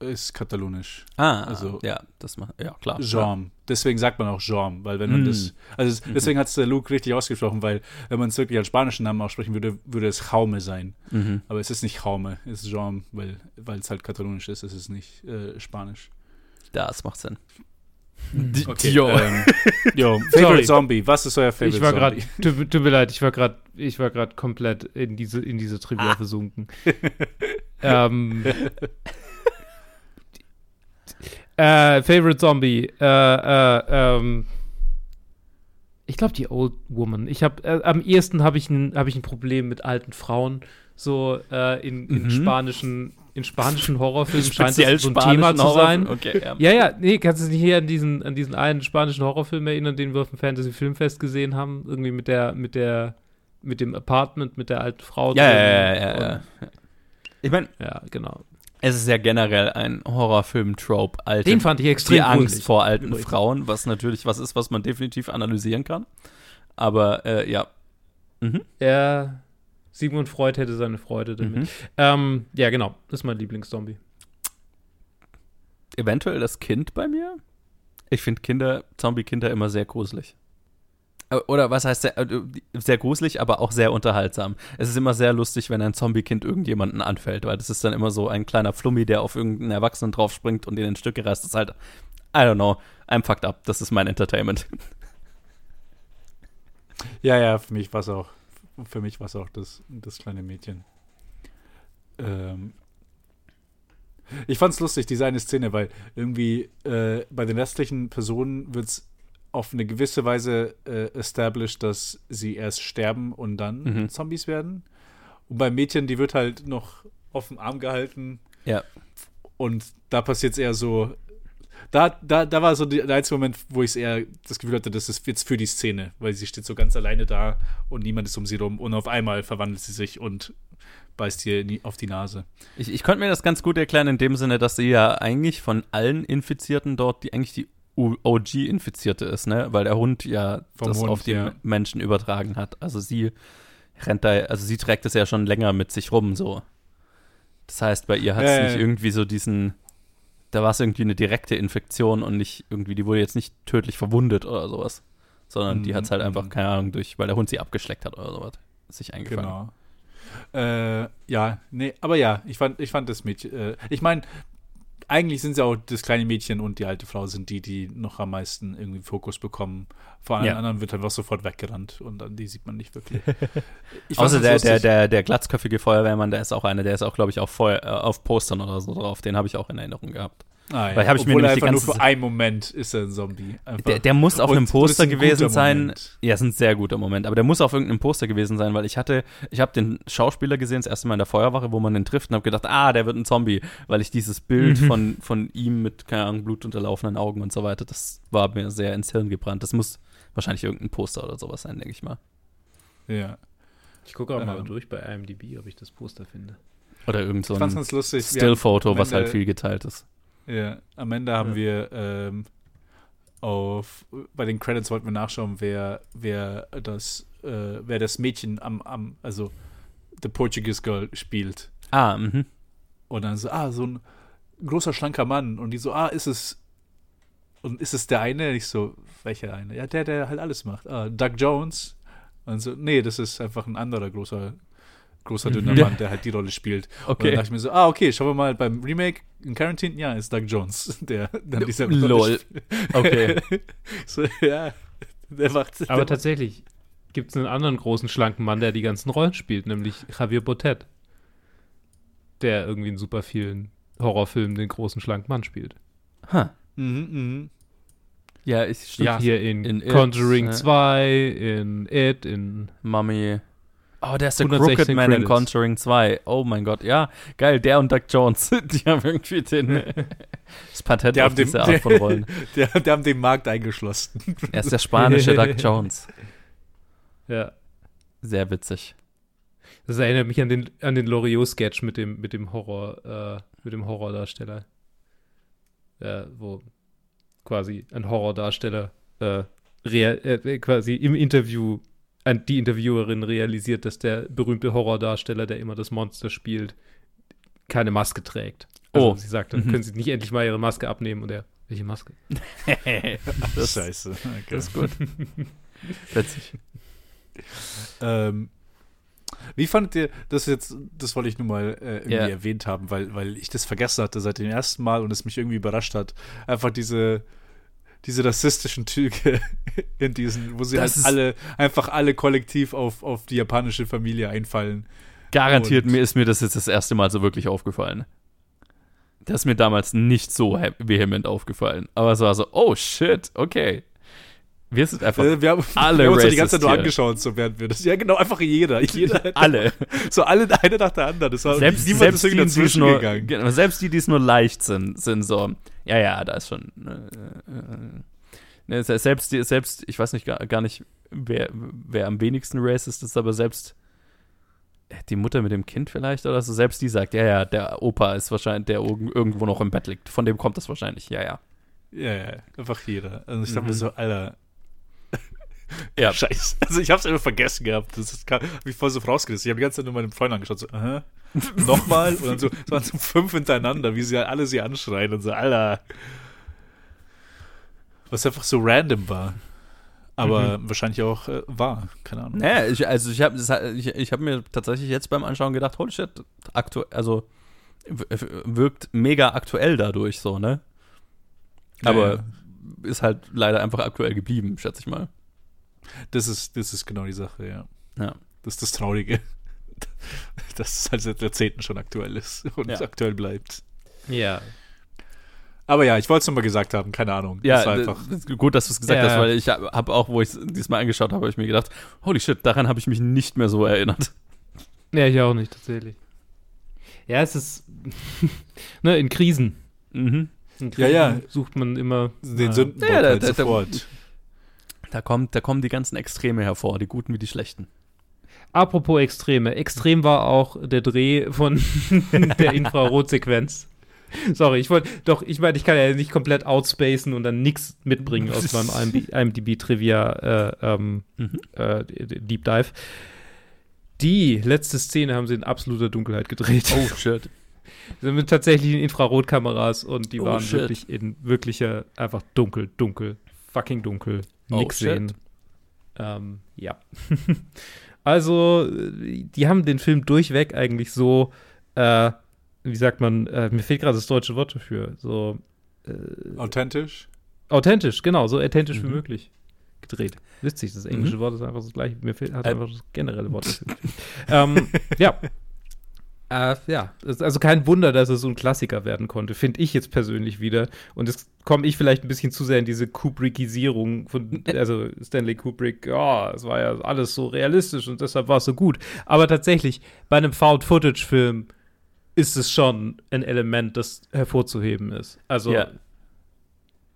Speaker 3: ist katalonisch.
Speaker 2: Ah, also ja, das macht ja klar.
Speaker 3: Jean. Deswegen sagt man auch Jean, weil wenn man mm. das, also mhm. deswegen hat es der Luke richtig ausgesprochen, weil wenn man es wirklich als spanischen Namen aussprechen würde, würde es Jaume sein.
Speaker 2: Mhm.
Speaker 3: Aber es ist nicht Jaume, es ist Jean, weil weil es halt katalonisch ist, es ist nicht äh, Spanisch.
Speaker 2: Das macht Sinn.
Speaker 3: Okay, jo. Ähm, jo, Favorite. Zombie. Was ist euer Favorite
Speaker 1: ich war
Speaker 3: Zombie?
Speaker 1: Grad, tut, tut, mir leid, ich war gerade, ich war gerade komplett in diese in diese Trivia ah. versunken. ähm, Äh, Favorite Zombie. Äh, äh, ähm, ich glaube die Old Woman. Ich habe äh, am ehesten habe ich ein habe ich ein Problem mit alten Frauen. So äh, in, in mhm. spanischen in spanischen Horrorfilmen scheint das so ein Thema zu sein.
Speaker 2: Okay, ja.
Speaker 1: ja, ja, nee, kannst du dich hier an diesen an diesen einen spanischen Horrorfilm erinnern, den wir auf dem Fantasy Filmfest gesehen haben, irgendwie mit der mit der mit dem Apartment mit der alten Frau.
Speaker 2: Ja, ja, ja, ja, ja.
Speaker 1: Ich meine, ja, genau.
Speaker 2: Es ist ja generell ein Horrorfilm-Trope. Alte,
Speaker 1: Den fand ich extrem
Speaker 2: Die Angst vor alten übrigens. Frauen, was natürlich was ist, was man definitiv analysieren kann. Aber äh, ja.
Speaker 1: Mhm. Ja, Sigmund Freud hätte seine Freude damit. Mhm. Ähm, ja, genau. Das ist mein Lieblingszombie.
Speaker 2: Eventuell das Kind bei mir. Ich finde Kinder, Zombie-Kinder immer sehr gruselig. Oder was heißt sehr, äh, sehr gruselig, aber auch sehr unterhaltsam. Es ist immer sehr lustig, wenn ein Zombie-Kind irgendjemanden anfällt, weil das ist dann immer so ein kleiner Flummi, der auf irgendeinen Erwachsenen draufspringt und den in Stücke reißt. Das ist halt, I don't know, I'm fucked up. Das ist mein Entertainment.
Speaker 3: Ja, ja, für mich war es auch, für mich war es auch das, das kleine Mädchen. Ähm, ich fand's lustig, diese eine Szene, weil irgendwie äh, bei den restlichen Personen wird es auf eine gewisse Weise äh, established, dass sie erst sterben und dann mhm. Zombies werden. Und bei Mädchen, die wird halt noch auf dem Arm gehalten.
Speaker 2: Ja.
Speaker 3: Und da passiert es eher so. Da, da, da war so der einzige Moment, wo ich es eher das Gefühl hatte, das ist jetzt für die Szene, weil sie steht so ganz alleine da und niemand ist um sie rum und auf einmal verwandelt sie sich und beißt ihr auf die Nase.
Speaker 2: Ich, ich konnte mir das ganz gut erklären in dem Sinne, dass sie ja eigentlich von allen Infizierten dort die eigentlich die OG-Infizierte ist, ne? Weil der Hund ja Vom das Hund, auf die ja. Menschen übertragen hat. Also sie rennt da, also sie trägt es ja schon länger mit sich rum, so. Das heißt, bei ihr hat es äh, nicht irgendwie so diesen, da war es irgendwie eine direkte Infektion und nicht irgendwie, die wurde jetzt nicht tödlich verwundet oder sowas. Sondern die hat es halt einfach, mhm. keine Ahnung, durch, weil der Hund sie abgeschleckt hat oder sowas, sich eingefangen.
Speaker 3: Genau. Äh, ja, nee, aber ja, ich fand, ich fand das Mädchen, äh, ich meine, eigentlich sind sie auch das kleine Mädchen und die alte Frau sind die, die noch am meisten irgendwie Fokus bekommen. Vor allen ja. anderen wird einfach sofort weggerannt und dann die sieht man nicht wirklich.
Speaker 2: Außer der, der, der, der glatzköpfige Feuerwehrmann, der ist auch einer, der ist auch, glaube ich, auf, Feuer, äh, auf Postern oder so drauf. Den habe ich auch in Erinnerung gehabt.
Speaker 3: Ah, ja. Weil habe ich Obwohl mir einfach nur für einen Moment ist er ein Zombie.
Speaker 2: Der, der, muss auf und, einem Poster ein gewesen sein. Moment. Ja, ist ein sehr guter Moment. Aber der muss auf irgendeinem Poster gewesen sein, weil ich hatte, ich habe den Schauspieler gesehen, das erste Mal in der Feuerwache, wo man den trifft und habe gedacht, ah, der wird ein Zombie, weil ich dieses Bild mhm. von, von ihm mit, keine Ahnung, blutunterlaufenden Augen und so weiter, das war mir sehr ins Hirn gebrannt. Das muss wahrscheinlich irgendein Poster oder sowas sein, denke ich mal.
Speaker 3: Ja.
Speaker 1: Ich gucke auch ähm. mal durch bei IMDb, ob ich das Poster finde.
Speaker 2: Oder irgend so ein Still-Foto, was halt viel geteilt ist.
Speaker 3: Ja, am Ende haben ja. wir ähm, auf bei den Credits wollten wir nachschauen, wer wer das äh, wer das Mädchen am am also The Portuguese Girl spielt.
Speaker 2: Ah, mhm.
Speaker 3: Und dann so ah so ein großer schlanker Mann und die so ah ist es und ist es der eine? Ich so welcher eine? Ja der der halt alles macht. Ah, Doug Jones. Und so nee das ist einfach ein anderer großer großer dünner Mann, der halt die Rolle spielt. Okay. Und dann dachte ich mir so, ah, okay, schauen wir mal beim Remake in Quarantine, ja, ist Doug Jones, der dann
Speaker 2: dieser Lol. Okay.
Speaker 3: so, ja, der macht.
Speaker 1: Aber tatsächlich gibt es einen anderen großen, schlanken Mann, der die ganzen Rollen spielt, nämlich Javier Botet. Der irgendwie in super vielen Horrorfilmen den großen, schlanken Mann spielt.
Speaker 2: Ha. Mhm, mhm.
Speaker 1: Ja, ich ja, hier in, in Conjuring It, 2, in It, in
Speaker 2: Mummy. Oh, der ist der Crooked Man Credits. in Conjuring 2. Oh mein Gott, ja. Geil, der und Doug Jones. die haben irgendwie den, das Patent
Speaker 3: die auf diese dem, Art von Rollen. Die, die, die haben den Markt eingeschlossen.
Speaker 2: Er ist der spanische Doug Jones.
Speaker 1: Ja.
Speaker 2: Sehr witzig.
Speaker 1: Das erinnert mich an den, an den Loriot-Sketch mit dem, mit dem Horror, äh, mit dem Horrordarsteller. Äh, wo quasi ein Horrordarsteller äh, äh, quasi im Interview die Interviewerin realisiert, dass der berühmte Horrordarsteller, der immer das Monster spielt, keine Maske trägt. Also oh. sie sagt, dann mhm. können sie nicht endlich mal ihre Maske abnehmen und er, welche Maske?
Speaker 3: das, Scheiße. Okay.
Speaker 2: Das ist gut.
Speaker 3: Witzig. ähm, wie fandet ihr das jetzt, das wollte ich nur mal äh, irgendwie yeah. erwähnt haben, weil, weil ich das vergessen hatte seit dem ersten Mal und es mich irgendwie überrascht hat. Einfach diese, diese rassistischen Züge in diesen, wo sie das halt alle, einfach alle kollektiv auf, auf die japanische Familie einfallen.
Speaker 2: Garantiert mir ist mir das jetzt das erste Mal so wirklich aufgefallen. Das ist mir damals nicht so vehement aufgefallen. Aber es war so, oh shit, okay. Wir sind einfach
Speaker 3: äh, wir haben, alle wir haben uns die ganze Zeit nur angeschaut, so während wir das. Ja, genau, einfach jeder. jeder
Speaker 2: alle.
Speaker 3: So alle eine nach der anderen. Das war
Speaker 2: selbst, niemand selbst ist die, dazwischen nur, gegangen. Selbst die, die es nur leicht sind, sind so, ja, ja, da ist schon. Äh, äh, ne, selbst, selbst, ich weiß nicht gar, gar nicht, wer, wer am wenigsten racist ist, aber selbst äh, die Mutter mit dem Kind vielleicht oder so, selbst die sagt, ja, ja, der Opa ist wahrscheinlich, der irgendwo noch im Bett liegt. Von dem kommt das wahrscheinlich, ja, ja.
Speaker 3: Ja, ja, einfach jeder. Also ich mhm. dachte mir so, Alter, ja. Scheiße. Also ich hab's einfach vergessen gehabt. Das ist, hab ich voll so rausgerissen. Ich habe die ganze Zeit nur meinem Freund angeschaut, so, aha. Nochmal. Und dann so, es waren so fünf hintereinander, wie sie halt alle sie anschreien und so, Alter. Was einfach so random war. Aber mhm. wahrscheinlich auch äh, war. Keine Ahnung.
Speaker 2: Naja, ich, also ich habe ich, ich hab mir tatsächlich jetzt beim Anschauen gedacht, holy shit, aktuell, also wirkt mega aktuell dadurch so, ne? Aber ja. ist halt leider einfach aktuell geblieben, schätze ich mal.
Speaker 3: Das ist, das ist genau die Sache, ja.
Speaker 2: Ja.
Speaker 3: Das ist das Traurige. Dass es halt seit Jahrzehnten schon aktuell ist und ja. aktuell bleibt.
Speaker 1: Ja.
Speaker 3: Aber ja, ich wollte es nochmal gesagt haben, keine Ahnung.
Speaker 2: Ja, das war einfach gut, dass du es gesagt ja. hast, weil ich habe auch, wo ich es diesmal angeschaut habe, habe ich mir gedacht, holy shit, daran habe ich mich nicht mehr so erinnert.
Speaker 1: Ja, ich auch nicht, tatsächlich. Ja, es ist ne, in Krisen.
Speaker 2: Mhm.
Speaker 3: In Krisen ja, ja.
Speaker 1: sucht man immer
Speaker 3: den äh, Sündenbock ja, halt sofort.
Speaker 2: Da, kommt, da kommen die ganzen Extreme hervor, die guten wie die schlechten.
Speaker 1: Apropos Extreme. Extrem war auch der Dreh von der Infrarotsequenz. Sorry, ich wollte, doch, ich meine, ich kann ja nicht komplett outspacen und dann nichts mitbringen aus meinem IMDb-Trivia äh, ähm, mhm. äh, Deep Dive. Die letzte Szene haben sie in absoluter Dunkelheit gedreht.
Speaker 2: Oh, shit.
Speaker 1: sind mit tatsächlichen Infrarotkameras und die oh, waren shit. wirklich in wirklicher, einfach dunkel, dunkel, fucking dunkel nichts oh, sehen. Ähm, ja. Also, die haben den Film durchweg eigentlich so, äh, wie sagt man, äh, mir fehlt gerade das deutsche Wort dafür, so
Speaker 3: äh, authentisch?
Speaker 1: Authentisch, genau, so authentisch mhm. wie möglich gedreht. Witzig, das englische mhm. Wort ist einfach das gleiche. Mir fehlt hat äh. einfach das generelle Wort dafür. ähm, ja, äh, ja, also kein Wunder, dass es so ein Klassiker werden konnte, finde ich jetzt persönlich wieder. Und es komme ich vielleicht ein bisschen zu sehr in diese Kubrickisierung von, also Stanley Kubrick, ja, es war ja alles so realistisch und deshalb war es so gut. Aber tatsächlich, bei einem Found-Footage-Film ist es schon ein Element, das hervorzuheben ist. Also ja.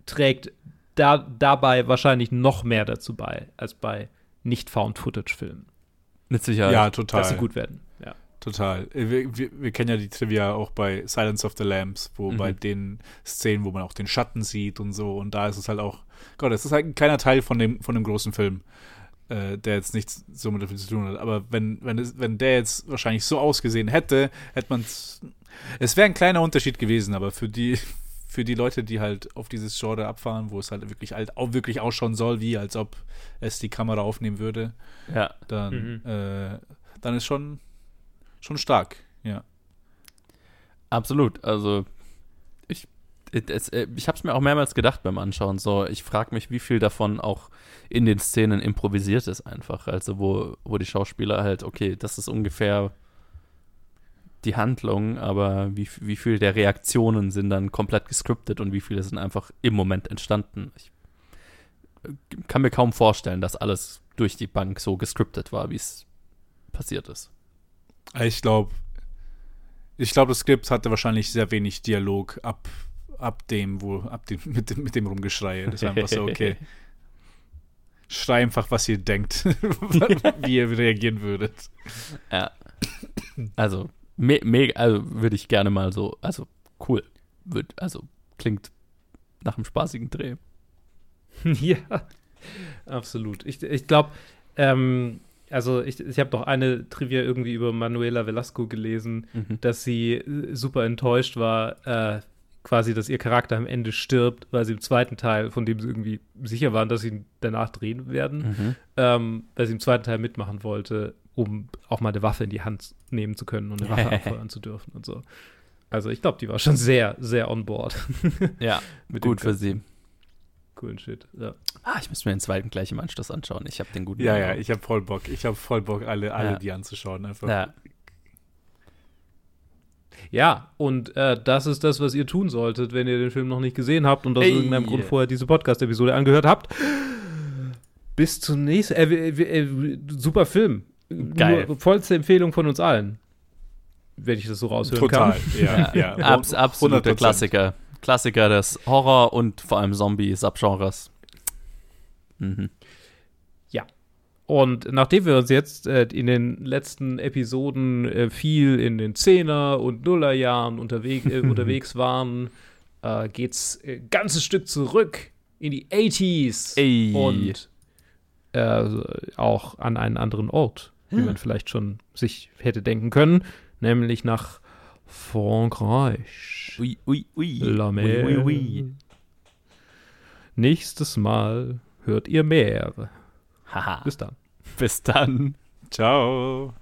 Speaker 1: trägt da, dabei wahrscheinlich noch mehr dazu bei, als bei nicht Found-Footage-Filmen.
Speaker 2: Mit Sicherheit.
Speaker 3: Ja, total.
Speaker 1: Dass sie gut werden.
Speaker 3: Total. Wir, wir, wir, kennen ja die Trivia auch bei Silence of the Lambs, wo mhm. bei den Szenen, wo man auch den Schatten sieht und so, und da ist es halt auch, Gott, es ist halt ein kleiner Teil von dem, von dem großen Film, äh, der jetzt nichts so mit dem zu tun hat. Aber wenn, wenn, es, wenn der jetzt wahrscheinlich so ausgesehen hätte, hätte man es. Es wäre ein kleiner Unterschied gewesen, aber für die, für die Leute, die halt auf dieses Genre abfahren, wo es halt wirklich halt auch wirklich ausschauen soll, wie als ob es die Kamera aufnehmen würde,
Speaker 2: ja.
Speaker 3: dann, mhm. äh, dann ist schon schon stark, ja.
Speaker 2: Absolut. Also ich, äh, ich habe es mir auch mehrmals gedacht beim Anschauen. So, ich frage mich, wie viel davon auch in den Szenen improvisiert ist einfach. Also wo, wo die Schauspieler halt, okay, das ist ungefähr die Handlung, aber wie, wie viel der Reaktionen sind dann komplett gescriptet und wie viele sind einfach im Moment entstanden. Ich äh, kann mir kaum vorstellen, dass alles durch die Bank so gescriptet war, wie es passiert ist.
Speaker 3: Ich glaube, ich glaube, das Skript hatte wahrscheinlich sehr wenig Dialog ab, ab dem, wo, ab dem, mit dem, mit dem Rumgeschrei. Das ist einfach so, okay. Schrei einfach, was ihr denkt, wie ihr reagieren würdet.
Speaker 2: Ja. Also, me, me also würde ich gerne mal so, also cool. Wird, also klingt nach einem spaßigen Dreh.
Speaker 1: ja, absolut. Ich, ich glaube, ähm, also ich, ich habe doch eine Trivia irgendwie über Manuela Velasco gelesen, mhm. dass sie äh, super enttäuscht war, äh, quasi, dass ihr Charakter am Ende stirbt, weil sie im zweiten Teil, von dem sie irgendwie sicher waren, dass sie ihn danach drehen werden, mhm. ähm, weil sie im zweiten Teil mitmachen wollte, um auch mal eine Waffe in die Hand nehmen zu können und eine Waffe abfeuern zu dürfen und so. Also ich glaube, die war schon sehr, sehr on board.
Speaker 2: ja, gut für sie
Speaker 1: coolen Shit. Ja.
Speaker 2: Ah, ich müsste mir den zweiten gleich im Anschluss anschauen. Ich habe den guten.
Speaker 3: Ja, ja, ich habe voll Bock. Ich habe voll Bock, alle, alle ja. die anzuschauen. Einfach.
Speaker 1: Ja. Ja, und äh, das ist das, was ihr tun solltet, wenn ihr den Film noch nicht gesehen habt und aus Ey. irgendeinem Grund vorher diese Podcast-Episode angehört habt. Bis zum nächsten. Äh, äh, äh, super Film.
Speaker 2: Geil.
Speaker 1: Nur vollste Empfehlung von uns allen. Wenn ich das so raushören Total. kann.
Speaker 2: Total, ja. ja. Abs absoluter Klassiker. Klassiker des Horror- und vor allem Zombie-Subgenres.
Speaker 1: Mhm. Ja. Und nachdem wir uns jetzt äh, in den letzten Episoden äh, viel in den Zehner- und Nullerjahren unterweg, äh, unterwegs waren, äh, geht's ein äh, ganzes Stück zurück in die 80s
Speaker 2: Ey.
Speaker 1: und äh, auch an einen anderen Ort, wie hm. man vielleicht schon sich hätte denken können, nämlich nach Frankreich.
Speaker 2: Ui, ui, ui.
Speaker 1: La mer. Ui, ui, ui. Nächstes Mal hört ihr mehr.
Speaker 2: Haha.
Speaker 1: Bis dann.
Speaker 2: Bis dann.
Speaker 3: Ciao.